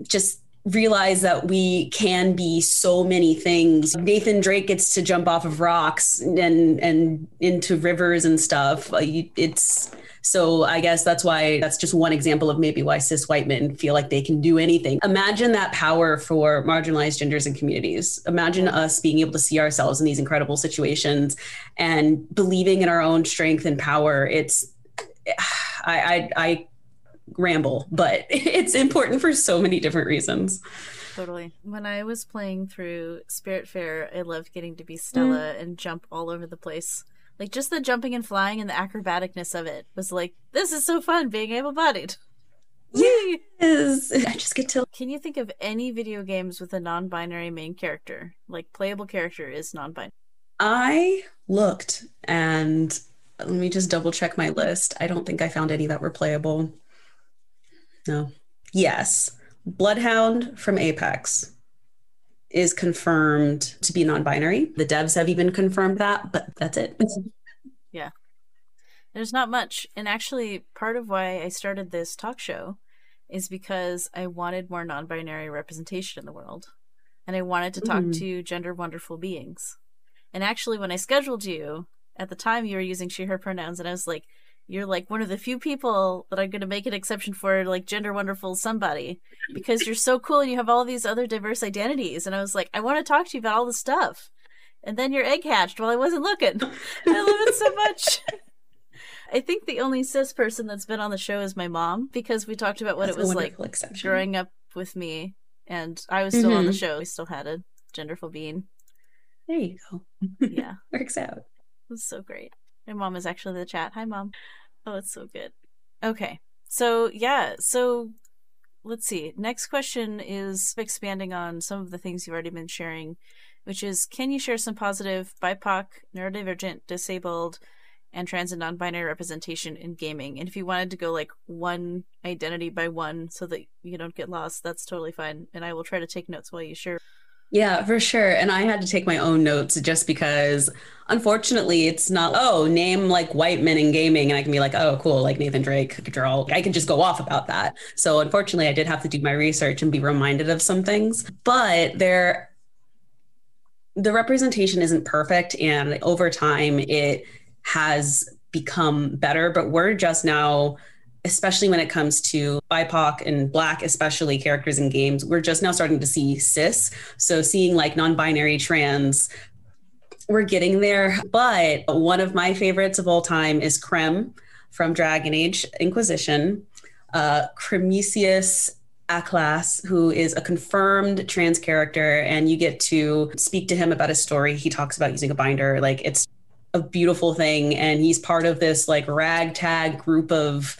just realize that we can be so many things. Nathan Drake gets to jump off of rocks and and into rivers and stuff. It's so I guess that's why that's just one example of maybe why cis white men feel like they can do anything. Imagine that power for marginalized genders and communities. Imagine us being able to see ourselves in these incredible situations and believing in our own strength and power. It's I I, I ramble, but it's important for so many different reasons. Totally. When I was playing through Spiritfarer, I loved getting to be Stella mm. and jump all over the place. Like just the jumping and flying and the acrobaticness of it was like, this is so fun being able bodied. Yes. I just get to. Can you think of any video games with a non binary main character? Like playable character is non binary. I looked and let me just double check my list. I don't think I found any that were playable. No. Yes. Bloodhound from Apex is confirmed to be non-binary. The devs have even confirmed that, but that's it. yeah. There's not much. And actually part of why I started this talk show is because I wanted more non-binary representation in the world. And I wanted to talk mm. to gender wonderful beings. And actually when I scheduled you, at the time you were using she her pronouns and I was like, you're like one of the few people that I'm going to make an exception for, like gender wonderful somebody, because you're so cool and you have all these other diverse identities. And I was like, I want to talk to you about all this stuff. And then your egg hatched while I wasn't looking. I love it so much. I think the only cis person that's been on the show is my mom because we talked about what that's it was like exception. growing up with me, and I was still mm-hmm. on the mm-hmm. show. We still had a genderful being. There you go. Yeah, works out. It was so great. My mom is actually in the chat. Hi, mom. Oh, it's so good. Okay. So, yeah. So, let's see. Next question is expanding on some of the things you've already been sharing, which is can you share some positive BIPOC, neurodivergent, disabled, and trans and non binary representation in gaming? And if you wanted to go like one identity by one so that you don't get lost, that's totally fine. And I will try to take notes while you share. Yeah, for sure. And I had to take my own notes just because unfortunately it's not, oh, name like white men in gaming. And I can be like, oh, cool, like Nathan Drake, Draw. I can just go off about that. So unfortunately, I did have to do my research and be reminded of some things. But there, the representation isn't perfect. And over time, it has become better. But we're just now especially when it comes to BIPOC and Black, especially characters in games, we're just now starting to see cis. So seeing like non binary trans, we're getting there. But one of my favorites of all time is Krem from Dragon Age Inquisition, uh, Cremisius Aklas, who is a confirmed trans character, and you get to speak to him about his story. He talks about using a binder. Like it's a beautiful thing. And he's part of this like ragtag group of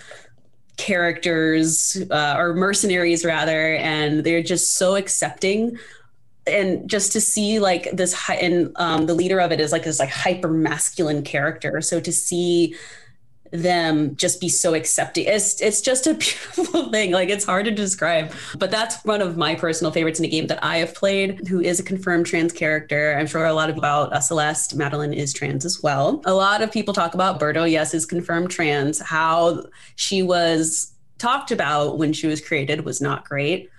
characters uh, or mercenaries rather and they're just so accepting. And just to see like this and um, the leader of it is like this like hyper masculine character. So to see them just be so accepting. It's it's just a beautiful thing. Like it's hard to describe, but that's one of my personal favorites in a game that I have played. Who is a confirmed trans character? I'm sure a lot about uh, Celeste Madeline is trans as well. A lot of people talk about Birdo. Yes, is confirmed trans. How she was talked about when she was created was not great.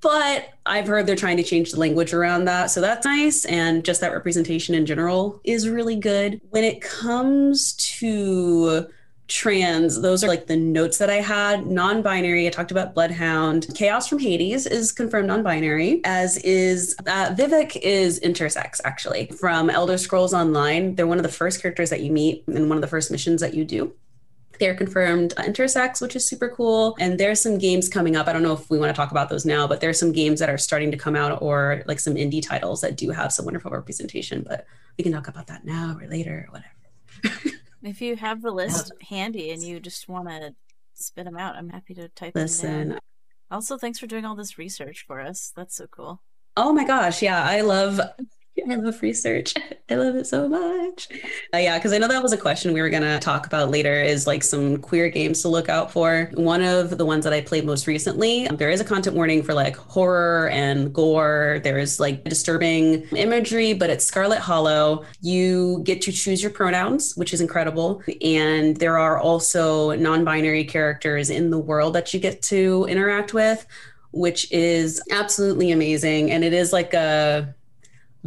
But I've heard they're trying to change the language around that. So that's nice. And just that representation in general is really good. When it comes to trans those are like the notes that i had non-binary i talked about bloodhound chaos from hades is confirmed non-binary as is uh, vivec is intersex actually from elder scrolls online they're one of the first characters that you meet in one of the first missions that you do they're confirmed intersex, which is super cool. And there's some games coming up. I don't know if we want to talk about those now, but there's some games that are starting to come out or like some indie titles that do have some wonderful representation. But we can talk about that now or later or whatever. If you have the list handy and you just want to spit them out, I'm happy to type Listen. them down. Also, thanks for doing all this research for us. That's so cool. Oh my gosh, yeah, I love I love research. I love it so much. Uh, yeah, because I know that was a question we were going to talk about later is like some queer games to look out for. One of the ones that I played most recently, there is a content warning for like horror and gore. There is like disturbing imagery, but it's Scarlet Hollow. You get to choose your pronouns, which is incredible. And there are also non binary characters in the world that you get to interact with which is absolutely amazing. And it is like a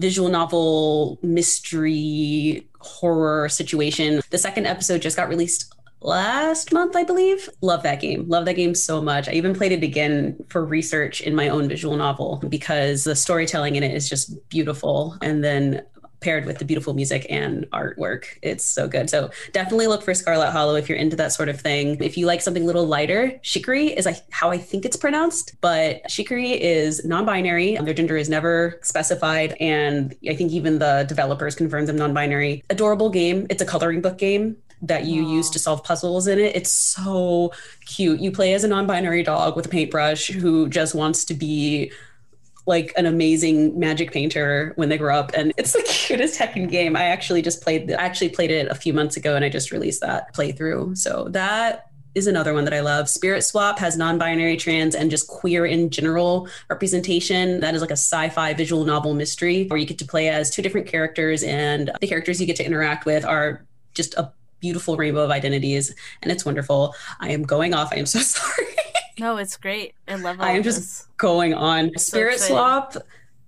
visual novel mystery horror situation. The second episode just got released last month, I believe. Love that game. Love that game so much. I even played it again for research in my own visual novel because the storytelling in it is just beautiful. And then paired with the beautiful music and artwork. It's so good. So definitely look for Scarlet Hollow if you're into that sort of thing. If you like something a little lighter, Chicory is how I think it's pronounced, but Chicory is non-binary. Their gender is never specified, and I think even the developers confirmed them non-binary. Adorable game. It's a coloring book game that you Aww. use to solve puzzles in it. It's so cute. You play as a non-binary dog with a paintbrush who just wants to be like an amazing magic painter when they grow up and it's the cutest heckin' game i actually just played i actually played it a few months ago and i just released that playthrough so that is another one that I love. Spiritswap has non binary, trans, and just queer in general representation. That is like a sci fi visual novel mystery where you get to play as two different characters, and the characters you get to interact with are just a beautiful rainbow of identities, and it's wonderful. I am going off. I am so sorry. No, it's great. I love it. I am just going on. Spiritswap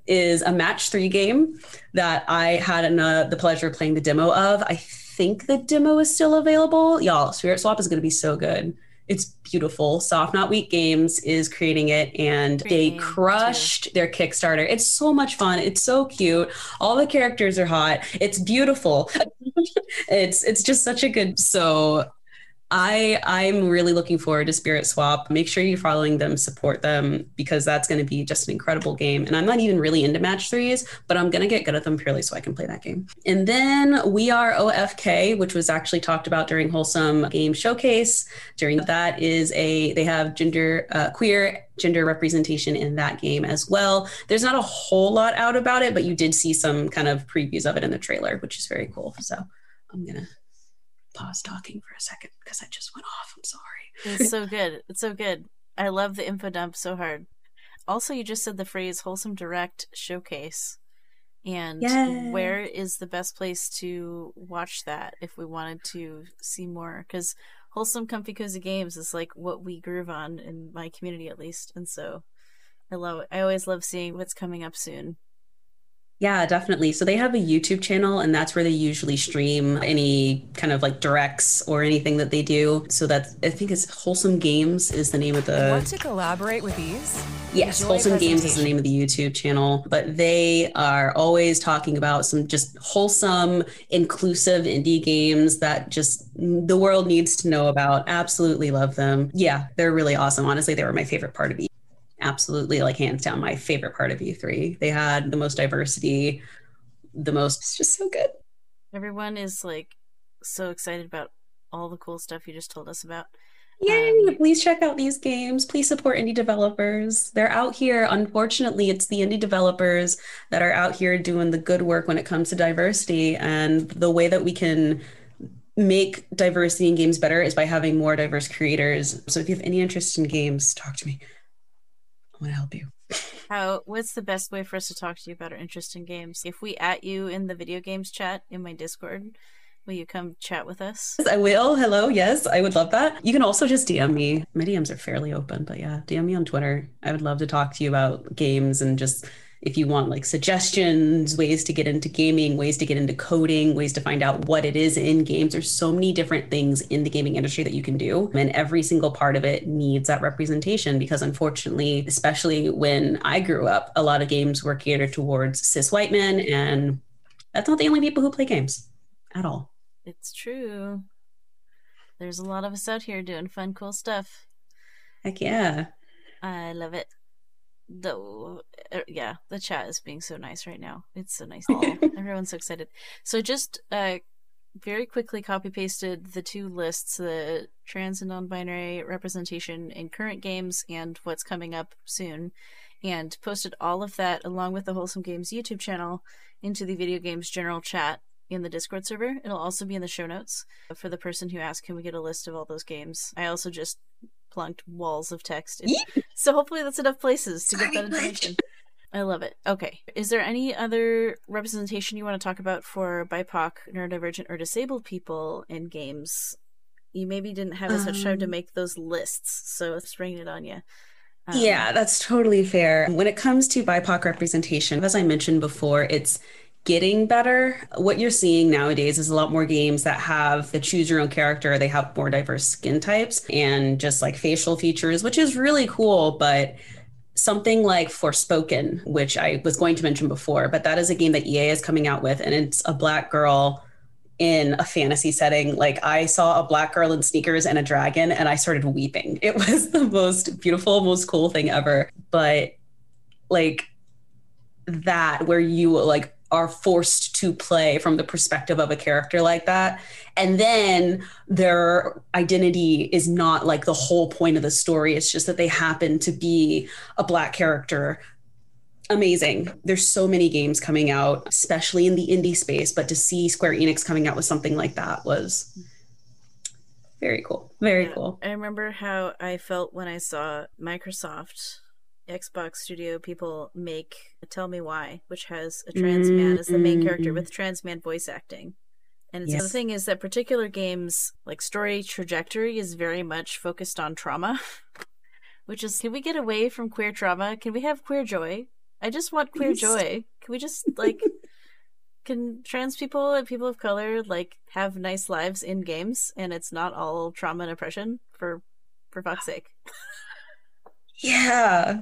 is a match three game that I had an, uh, the pleasure of playing the demo of. I think the demo is still available. Y'all, Spiritswap is going to be so good. It's beautiful. SoftNotWeak Games is creating it and Great they crushed too. their Kickstarter. It's so much fun. It's so cute. All the characters are hot. It's beautiful. it's it's just such a good so I I'm really looking forward to Spiritswap. Make sure you're following them, support them because that's going to be just an incredible game. And I'm not even really into match threes, but I'm going to get good at them purely so I can play that game. And then we are OFK, which was actually talked about during Wholesome Game Showcase. During that is a they have gender uh, queer gender representation in that game as well. There's not a whole lot out about it, but you did see some kind of previews of it in the trailer, which is very cool. So I'm gonna pause talking for a second because I just went off. I'm sorry. It's so good. It's so good. I love the info dump so hard. Also, you just said the phrase wholesome direct showcase. And Yay. where is the best place to watch that if we wanted to see more? Because wholesome, comfy, cozy games is like what we groove on in my community, at least. And so I love it. I always love seeing what's coming up soon. Yeah, definitely. So they have a YouTube channel, and that's where they usually stream any kind of like directs or anything that they do. So that's I think it's Wholesome Games is the name of the. Want to collaborate with these? Yes, Enjoy Wholesome Games is the name of the YouTube channel. But they are always talking about some just wholesome, inclusive indie games that just the world needs to know about. Absolutely love them. Yeah, they're really awesome. Honestly, they were my favorite part of it absolutely like hands down my favorite part of E3. They had the most diversity, the most it's just so good. Everyone is like so excited about all the cool stuff you just told us about. Yay! Um, Please check out these games. Please support indie developers. They're out here. Unfortunately, it's the indie developers that are out here doing the good work when it comes to diversity. And the way that we can make diversity in games better is by having more diverse creators. So if you have any interest in games, talk to me. I want to help you. How? What's the best way for us to talk to you about our interest in games? If we at you in the video games chat in my Discord, will you come chat with us? I will. Hello. Yes, I would love that. You can also just DM me. My DMs are fairly open, but yeah, DM me on Twitter. I would love to talk to you about games and just if you want like suggestions, ways to get into gaming, ways to get into coding, ways to find out what it is in games. There's so many different things in the gaming industry that you can do. And every single part of it needs that representation because unfortunately, especially when I grew up, a lot of games were catered towards cis white men. And that's not the only people who play games at all. It's true. There's a lot of us out here doing fun, cool stuff. Heck yeah. I love it the uh, yeah the chat is being so nice right now. It's so nice. Everyone's so excited. So just uh very quickly copy pasted the two lists the trans and non-binary representation in current games and what's coming up soon and posted all of that along with the wholesome games youtube channel into the video games general chat in the discord server. It'll also be in the show notes for the person who asked can we get a list of all those games? I also just plunked walls of text. so hopefully that's enough places to get that information. I love it. Okay. Is there any other representation you want to talk about for BIPOC, neurodivergent, or disabled people in games? You maybe didn't have as much time to um. make those lists, so it's bringing it on you. Um, yeah, that's totally fair. When it comes to BIPOC representation, as I mentioned before, it's getting better. What you're seeing nowadays is a lot more games that have the choose your own character. They have more diverse skin types and just like facial features, which is really cool. But something like Forspoken, which I was going to mention before, but that is a game that EA is coming out with, and it's a black girl in a fantasy setting. Like I saw a black girl in sneakers and a dragon, and I started weeping. It was the most beautiful, most cool thing ever. But like that, where you like are forced to play from the perspective of a character like that. And then their identity is not like the whole point of the story. It's just that they happen to be a black character. Amazing. There's so many games coming out, especially in the indie space, but to see Square Enix coming out with something like that was Very cool. Very Yeah. cool. I remember how I felt when I saw Microsoft Xbox Studio people make Tell Me Why, which has a trans man as the main character Mm. with trans man voice acting. And Yes. the thing is that particular games, like story trajectory, is very much focused on trauma. Which is, can we get away from queer trauma? Can we have queer joy? I just want queer Yes. joy. Can we just, like, can trans people and people of color, like, have nice lives in games and it's not all trauma and oppression? For, for fuck's sake. Yeah.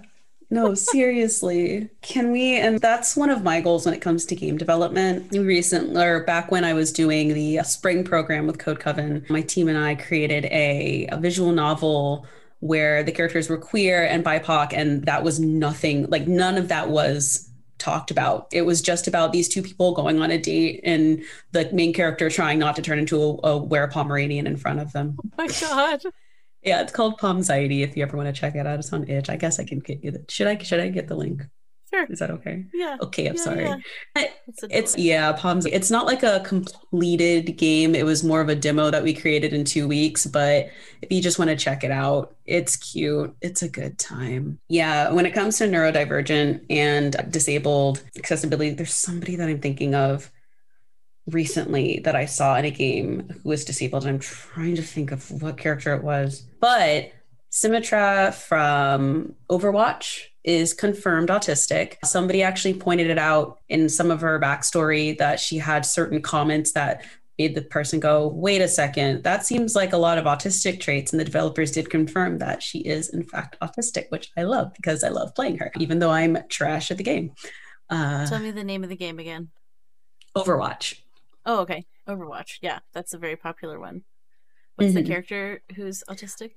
No, seriously. Can we? And that's one of my goals when it comes to game development. Recently, or back when I was doing the spring program with Code Coven, my team and I created a, a visual novel where the characters were queer and BIPOC, and that was nothing, like, none of that was talked about. It was just about these two people going on a date and the main character trying not to turn into a, a were Pomeranian in front of them. Oh my god. Yeah, it's called Pomsiety. If you ever want to check it out, it's on Itch. I guess I can get you the. Should I? Should I get the link? Sure. Is that okay? Yeah. Okay, I'm Yeah, sorry. yeah. I- It's, It's yeah, Palms. It's not like a completed game. It was more of a demo that we created in two weeks. But if you just want to check it out, it's cute. It's a good time. Yeah, when it comes to neurodivergent and disabled accessibility, there's somebody that I'm thinking of recently that I saw in a game who was disabled. And I'm trying to think of what character it was, but Symmetra from Overwatch is confirmed autistic. Somebody actually pointed it out in some of her backstory that she had certain comments that made the person go, wait a second, that seems like a lot of autistic traits. And the developers did confirm that she is, in fact, autistic, which I love because I love playing her, even though I'm trash at the game. Uh, Tell me the name of the game again. Overwatch. Oh, okay. Overwatch. Yeah, that's a very popular one. What's Mhm. the character who's autistic?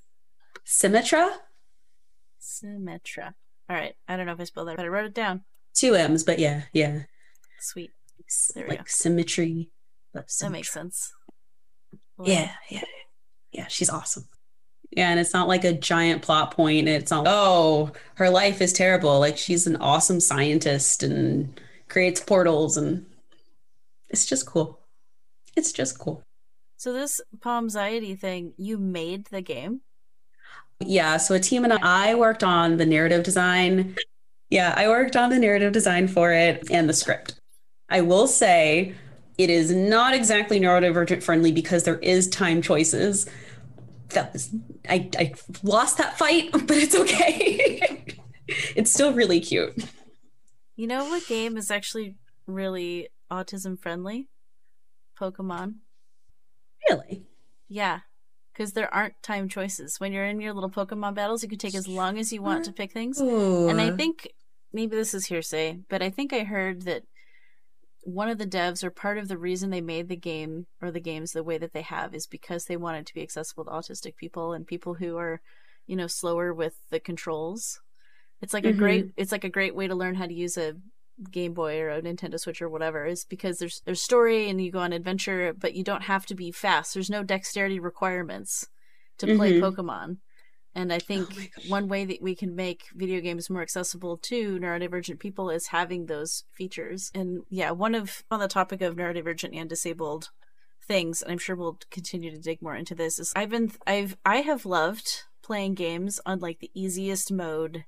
Symmetra? Symmetra. All right. I don't know if I spelled that, but I wrote it down. Two M's, but yeah, yeah. Sweet. There we like symmetry. That makes sense. Yeah, yeah, yeah. She's awesome. Yeah, and it's not like a giant plot point. It's not, oh, her life is terrible. Like she's an awesome scientist and creates portals, and it's just cool. It's just cool. So this Palmsiety thing, you made the game? Yeah, so a team and I worked on the narrative design. Yeah, I worked on the narrative design for it and the script. I will say it is not exactly neurodivergent friendly because there is time choices. That was I, I lost that fight, but it's okay. it's still really cute. You know what game is actually really autism friendly? Pokemon. Really? Yeah. Because there aren't time choices. When you're in your little Pokemon battles, you can take as long as you want to pick things. And I think maybe this is hearsay, but I think I heard that one of the devs or part of the reason they made the game or the games the way that they have is because they wanted to be accessible to autistic people and people who are, you know, slower with the controls. It's like a Mhm. great it's like a great way to learn how to use a Game Boy or a Nintendo Switch or whatever is because there's there's story and you go on adventure, but you don't have to be fast. There's no dexterity requirements to play Mhm. Pokemon. And I think Oh my gosh. one way that we can make video games more accessible to neurodivergent people is having those features. And yeah, one of on the topic of neurodivergent and disabled things, and I'm sure we'll continue to dig more into this, is I've been I've I have loved playing games on like the easiest mode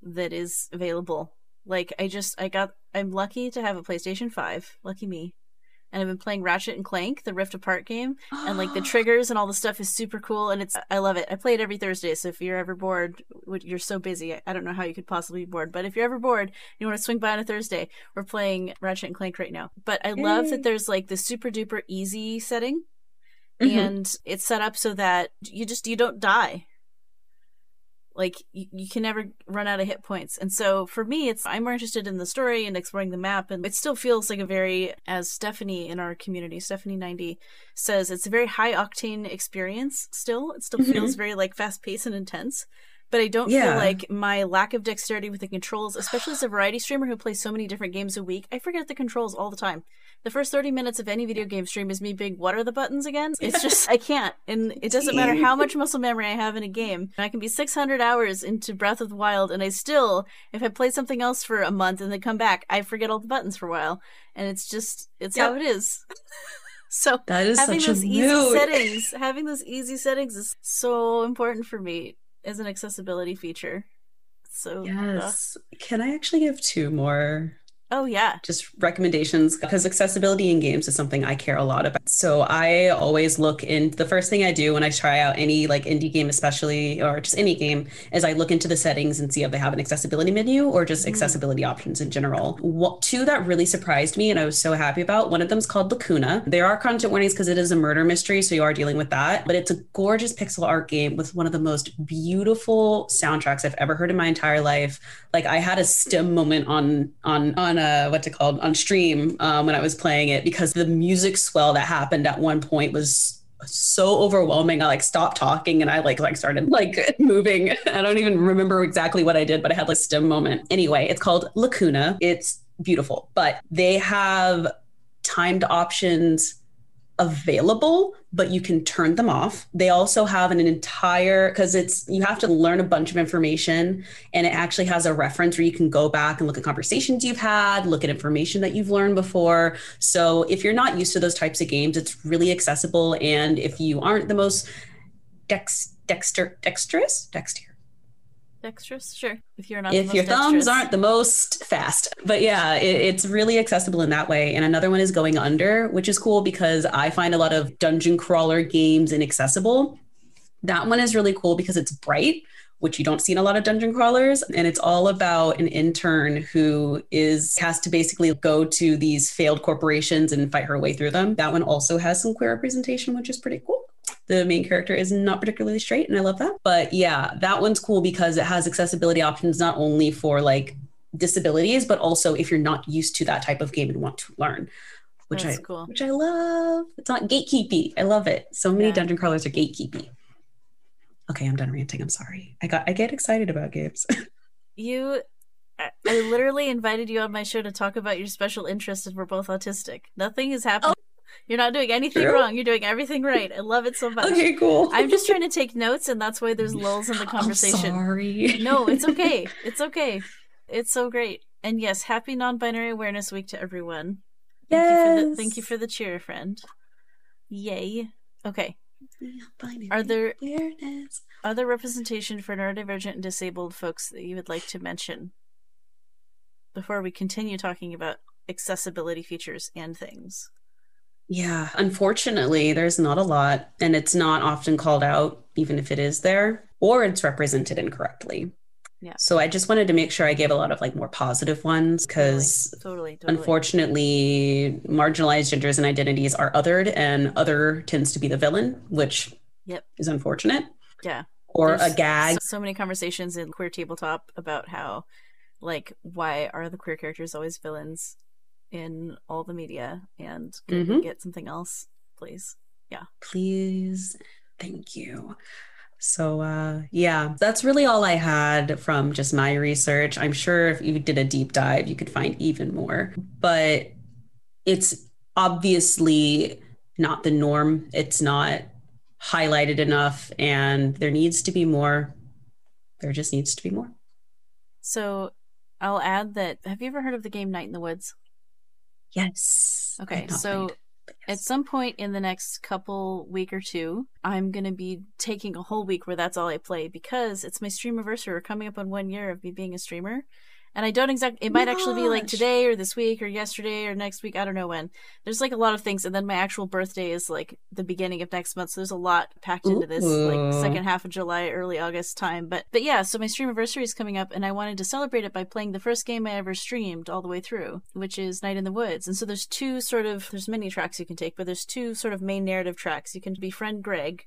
that is available. Like I just I got I'm lucky to have a PlayStation 5, lucky me. And I've been playing Ratchet and Clank, the Rift Apart game, and like the triggers and all the stuff is super cool and it's I love it. I play it every Thursday, so if you're ever bored, you're so busy. I- don't know how you could possibly be bored, but if you're ever bored, you want to swing by on a Thursday, we're playing Ratchet and Clank right now. But I love Yay. that there's like the super duper easy setting Mhm. and it's set up so that you just you don't die like you, you can never run out of hit points. And so for me it's i'm more interested in the story and exploring the map and it still feels like a very as stephanie in our community stephanie 90 says it's a very high octane experience still. It still Mhm. feels very like fast paced and intense but i don't Yeah. feel like my lack of dexterity with the controls especially as a variety streamer who plays so many different games a week i forget the controls all the time the first 30 minutes of any video game stream is me being, what are the buttons again? It's just, I can't. And it doesn't matter how much muscle memory I have in a game. I can be 600 hours into Breath of the Wild, and I still, if I play something else for a month and then come back, I forget all the buttons for a while. And it's just, it's how it is. So That is having such a those easy settings, having those easy settings is so important for me as an accessibility feature. So uh, Yes. Can I actually give two more oh yeah, just recommendations because accessibility in games is something I care a lot about. So I always look in the first thing I do when I try out any like indie game, especially or just any game, is I look into the settings and see if they have an accessibility menu or just Mhm. accessibility options in general. What, two that really surprised me and I was so happy about. One of them is called Lacuna. There are content warnings because it is a murder mystery, so you are dealing with that. But it's a gorgeous pixel art game with one of the most beautiful soundtracks I've ever heard in my entire life like I had a stem moment on on on uh what's it called on stream um, when I was playing it because the music swell that happened at one point was so overwhelming. I like stopped talking and I like like started like moving. I don't even remember exactly what I did, but I had like a stim moment. Anyway, it's called Lacuna. It's beautiful, but they have timed options available, but you can turn them off. They also have an entire because it's you have to learn a bunch of information and it actually has a reference where you can go back and look at conversations you've had, look at information that you've learned before. So if you're not used to those types of games, it's really accessible. And if you aren't the most dex dexter dexterous dexter dexterous. Sure, if you're not. if your thumbs dexterous. aren't the most fast but yeah it, it's really accessible in that way and another one is going under which is cool because i find a lot of dungeon crawler games inaccessible that one is really cool because it's bright which you don't see in a lot of dungeon crawlers and it's all about an intern who is has to basically go to these failed corporations and fight her way through them that one also has some queer representation which is pretty cool the main character is not particularly straight and i love that but yeah that one's cool because it has accessibility options not only for like disabilities but also if you're not used to that type of game and want to learn which That's i cool. which i love it's not gatekeepy i love it so many Yeah. dungeon crawlers are gatekeepy okay i'm done ranting i'm sorry i got i get excited about games You, I literally invited you on my show to talk about your special interest, and we're both autistic. Nothing is happening. Oh, You're not doing anything True. wrong. You're doing everything right. I love it so much. okay cool I'm just trying to take notes, and that's why there's lulls in the I'm conversation. sorry no, it's okay. It's okay. It's so great. And yes, happy non-binary awareness week to everyone. Thank you for the Yes. thank you for the cheer, friend. Yay. Okay. Binary Are there awareness. other representation for neurodivergent and disabled folks that you would like to mention before we continue talking about accessibility features and things? Yeah, unfortunately, there's not a lot, and it's not often called out, even if it is there, or it's represented incorrectly. Yeah. So I just wanted to make sure I gave a lot of like more positive ones because Totally, totally. unfortunately, marginalized genders and identities are othered, and other tends to be the villain, which Yep. is unfortunate. Yeah. Or There's a gag. So, so many conversations in queer tabletop about how, like, why are the queer characters always villains in all the media? And we Mhm. get something else, please? Yeah. Please thank you so uh yeah that's really all i had from just my research i'm sure if you did a deep dive you could find even more but it's obviously not the norm it's not highlighted enough and there needs to be more there just needs to be more So, I'll add that. Have you ever heard of the game Night in the Woods? Yes Okay, so but At some point in the next couple week or two, I'm gonna be taking a whole week where that's all I play because it's my stream anniversary. We're coming up on one year of me being a streamer, and I don't exactly. It might actually be like today or this week or yesterday or next week. I don't know when. There's like a lot of things, and then my actual birthday is like the beginning of next month. So there's a lot packed into this, like second half of July, early August time. But but yeah, so my stream anniversary is coming up, and I wanted to celebrate it by playing the first game I ever streamed all the way through, which is Night in the Woods. And so there's two sort of there's many tracks you can take, but there's two sort of main narrative tracks. You can befriend Greg,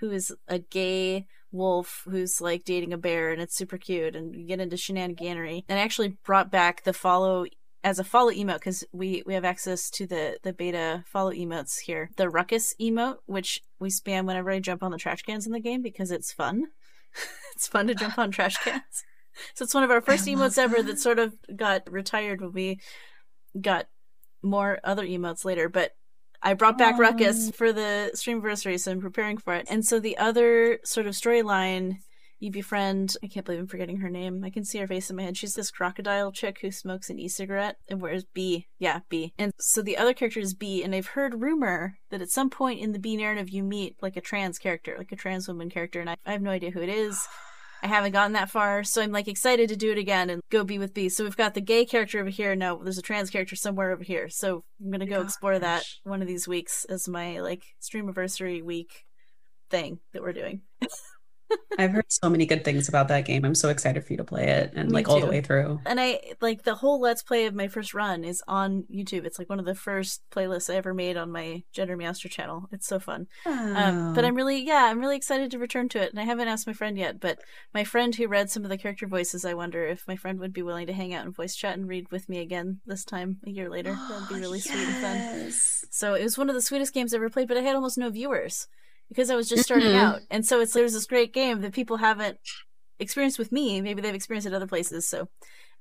who is a gay wolf who's like dating a bear and it's super cute and you get into shenaniganery. And I actually brought back the follow as a follow emote because we we have access to the the beta follow emotes here. The ruckus emote which we spam whenever i jump on the trash cans in the game because it's fun. It's fun to jump on trash cans. So it's one of our first emotes ever that. that sort of got retired when we got more other emotes later but I brought back Aw. Ruckus for the stream anniversary, so I'm preparing for it. And so the other sort of storyline You befriend, I can't believe I'm forgetting her name. I can see her face in my head. She's this crocodile chick who smokes an e cigarette and wears B. Yeah, B. And so the other character is B, and I've heard rumor that at some point in the B narrative you meet like a trans character, like a trans woman character, and I, I have no idea who it is. I haven't gotten that far, so I'm like excited to do it again and go be with B. So we've got the gay character over here. Now there's a trans character somewhere over here. So I'm gonna go explore that one of these weeks as my like stream anniversary week thing that we're doing. I've heard so many good things about that game. I'm so excited for you to play it and Me like all the way through. And I like the whole let's play of my first run is on YouTube. It's like one of the first playlists I ever made on my Gender Meowster channel. It's so fun. Um, but I'm really, yeah, I'm really excited to return to it. And I haven't asked my friend yet, but my friend who read some of the character voices, I wonder if my friend would be willing to hang out and voice chat and read with me again this time a year later. That'd be really sweet and fun. So it was one of the sweetest games I ever played, but I had almost no viewers because I was just starting Mhm. out. And so it's there's this great game that people haven't experienced with me. Maybe they've experienced it other places. So,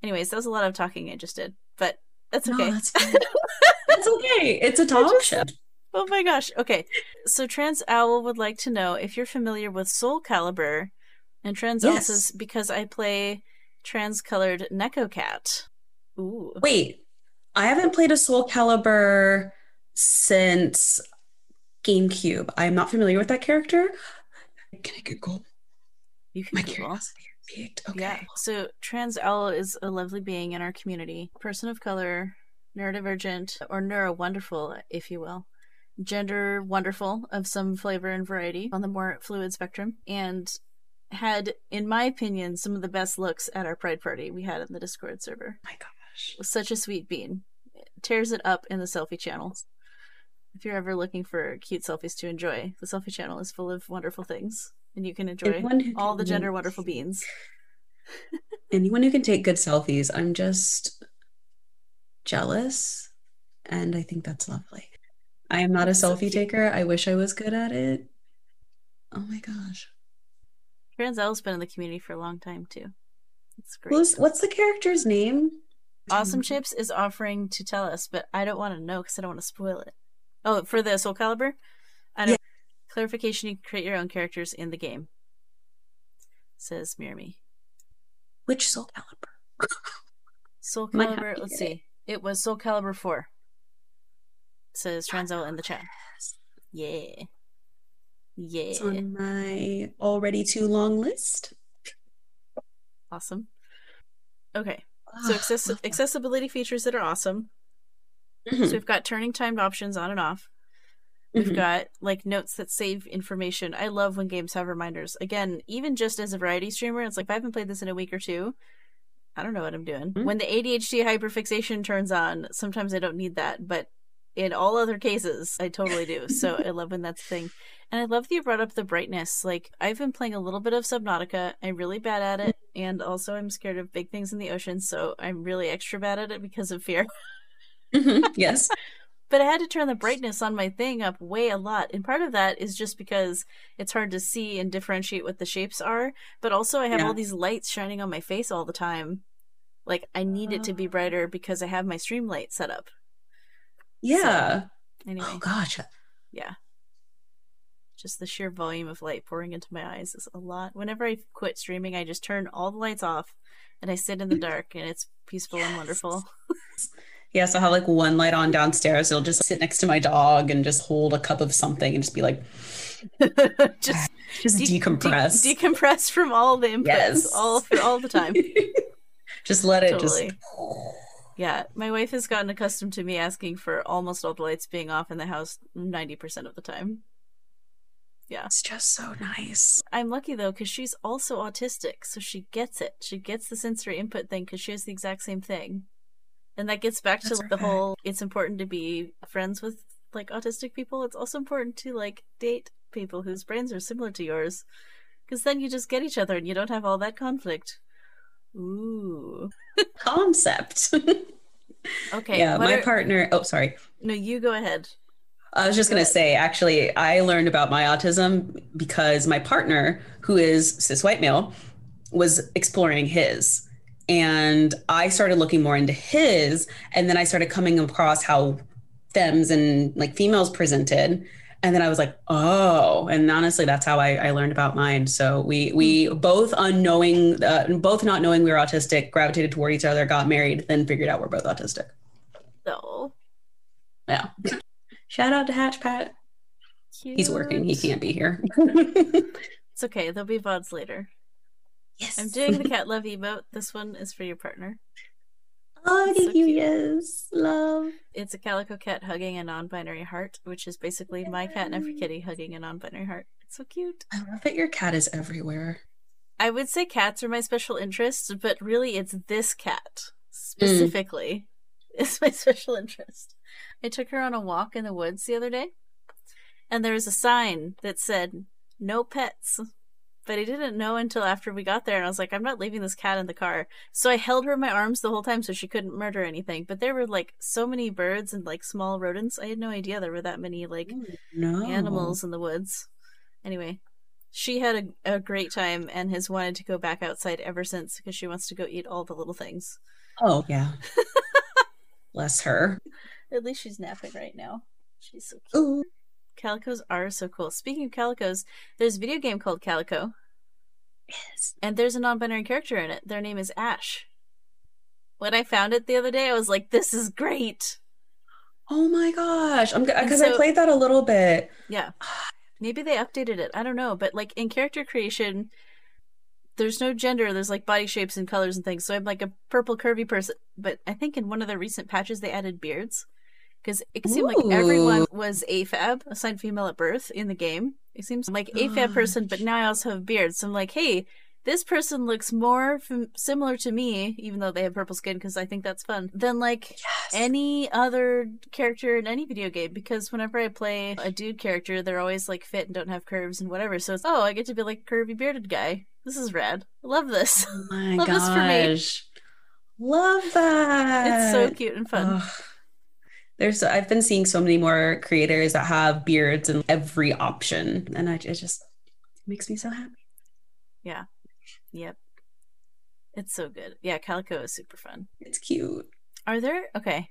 anyways, that was a lot of talking I just did, but that's No, okay. that's, that's okay. It's a talk just- show. Oh my gosh. Okay. So Trans Owl would like to know if you're familiar with Soul Calibur. And Trans Owl Yes. says, because I play trans colored Neko Cat. Ooh. Wait, I haven't played a Soul Calibur since GameCube. I'm not familiar with that character. Can I Google? You can My Google. curiosity is. Okay. Yeah. So Trans Owl is a lovely being in our community. Person of color, neurodivergent, or neuro wonderful, if you will. Gender wonderful of some flavor and variety on the more fluid spectrum. And had, in my opinion, some of the best looks at our Pride Party we had in the Discord server. my gosh. such a sweet bean. Tears it up in the selfie channel. If you're ever looking for cute selfies to enjoy, the selfie channel is full of wonderful things, and you can enjoy all the gender wonderful beans. Anyone who can take good selfies, I'm just jealous. And I think that's lovely. I am not a selfie taker. I wish I was good at it. Oh my gosh. Transel's been in the community for a long time too. It's great. Who's, what's the character's name? awesome Chips is offering to tell us, but I don't want to know because I don't want to spoil it. Oh, for the Soul Calibur, I know. Clarification: You can create your own characters in the game. Says Mirami. Which Soul Calibur? Soul Calibur. Let's see. It was Soul Calibur four. Says ah, Transo in the chat. Yeah. Yeah. It's on my already too long list. Awesome. Okay. So ah, access- accessibility features that are awesome. So Mhm, we've got turning timed options on and off. We've mhm. got like notes that save information. I love when games have reminders. Again, even just as a variety streamer, it's like if I haven't played this in a week or two, I don't know what I'm doing. Mhm. When the ADHD hyperfixation turns on, sometimes I don't need that, but in all other cases, I totally do. so I love when that's a thing. And I love that you brought up the brightness. Like I've been playing a little bit of Subnautica. I'm really bad at it, and also I'm scared of big things in the ocean, so I'm really extra bad at it because of fear. Mhm, Yes. But I had to turn the brightness on my thing up way a lot. And part of that is just because it's hard to see and differentiate what the shapes are. But also, I have Yeah. all these lights shining on my face all the time. Like, I need it to be Oh. brighter because I have my stream light set up. Yeah. Anyway, Oh gosh. yeah. Just the sheer volume of light pouring into my eyes is a lot. Whenever I quit streaming, I just turn all the lights off and I sit in the dark and it's peaceful and wonderful. Yes, I'll have like one light on downstairs. It'll just sit next to my dog and just hold a cup of something and just be like, just just de- decompress. de- decompress from all the inputs Yes. all for all the time. just let it Totally. just. Yeah, my wife has gotten accustomed to me asking for almost all the lights being off in the house 90% of the time. Yeah, it's just so nice. I'm lucky though because she's also autistic, so she gets it. She gets the sensory input thing because she has the exact same thing. And that gets back to That's the whole it's important to be friends with like autistic people. It's also important to like date people whose brains are similar to yours because then you just get each other and you don't have all that conflict. Ooh. Concept. Okay. yeah, my are- partner. Oh, sorry. No, you go ahead. I was just going to say, actually, I learned about my autism because my partner, who is cis white male, was exploring his. And I started looking more into his. And then I started coming across how femmes and like females presented. And then I was like, oh, and honestly, that's how I, I learned about mine. So we we both unknowing, uh, both not knowing we were autistic, gravitated toward each other, got married, then figured out we're both autistic. So Yeah. Shout out to Hatch Pat. cute. He's working. He can't be here. It's okay. There'll be VODs later. Yes. I'm doing the cat love emote. This one is for your partner. Oh, So thank you. cute. Yes. Love. It's a calico cat hugging a non-binary heart, which is basically my cat and every kitty hugging a non-binary heart. It's so cute. I love that your cat is everywhere. I would say cats are my special interest, but really it's this cat hmm. specifically is my special interest. I took her on a walk in the woods the other day, and there was a sign that said "No pets." But I didn't know until after we got there, and I was like, "I'm not leaving this cat in the car." So I held her in my arms the whole time so she couldn't murder anything. But there were like so many birds and like small rodents. I had no idea there were that many like oh, No animals in the woods. Anyway, she had a, a great time and has wanted to go back outside ever since because she wants to go eat all the little things. Oh yeah. Bless her. At least she's napping right now. She's so cute. Ooh. Calicos are so cool. Speaking of calicos, there's a video game called Calico, Yes. and there's a non-binary character in it. Their name is Ash. When I found it the other day, I was like, "This is great." Oh my gosh. I'm because I played that a little bit. Yeah. Maybe they updated it. I don't know. But like in character creation, there's no gender. There's like body shapes and colors and things. So I'm like a purple curvy person. But I think in one of the recent patches they added beards. Because it seemed like everyone was AFAB, assigned female at birth in the game. It seems like AFAB person, but now I also have beards. So I'm like, hey, this person looks more fam- similar to me, even though they have purple skin, because I think that's fun, than like Yes. any other character in any video game because whenever I play a dude character, they're always like fit and don't have curves and whatever. So it's oh, I get to be like a curvy bearded guy. This is rad. I love this. Oh my Love this for me. gosh. Love that. it's so cute and fun. Ugh. There's I've been seeing so many more creators that have beards and every option. And I it just makes me so happy. Yeah. Yep. It's so good. Yeah, Calico is super fun. It's cute. Are there okay.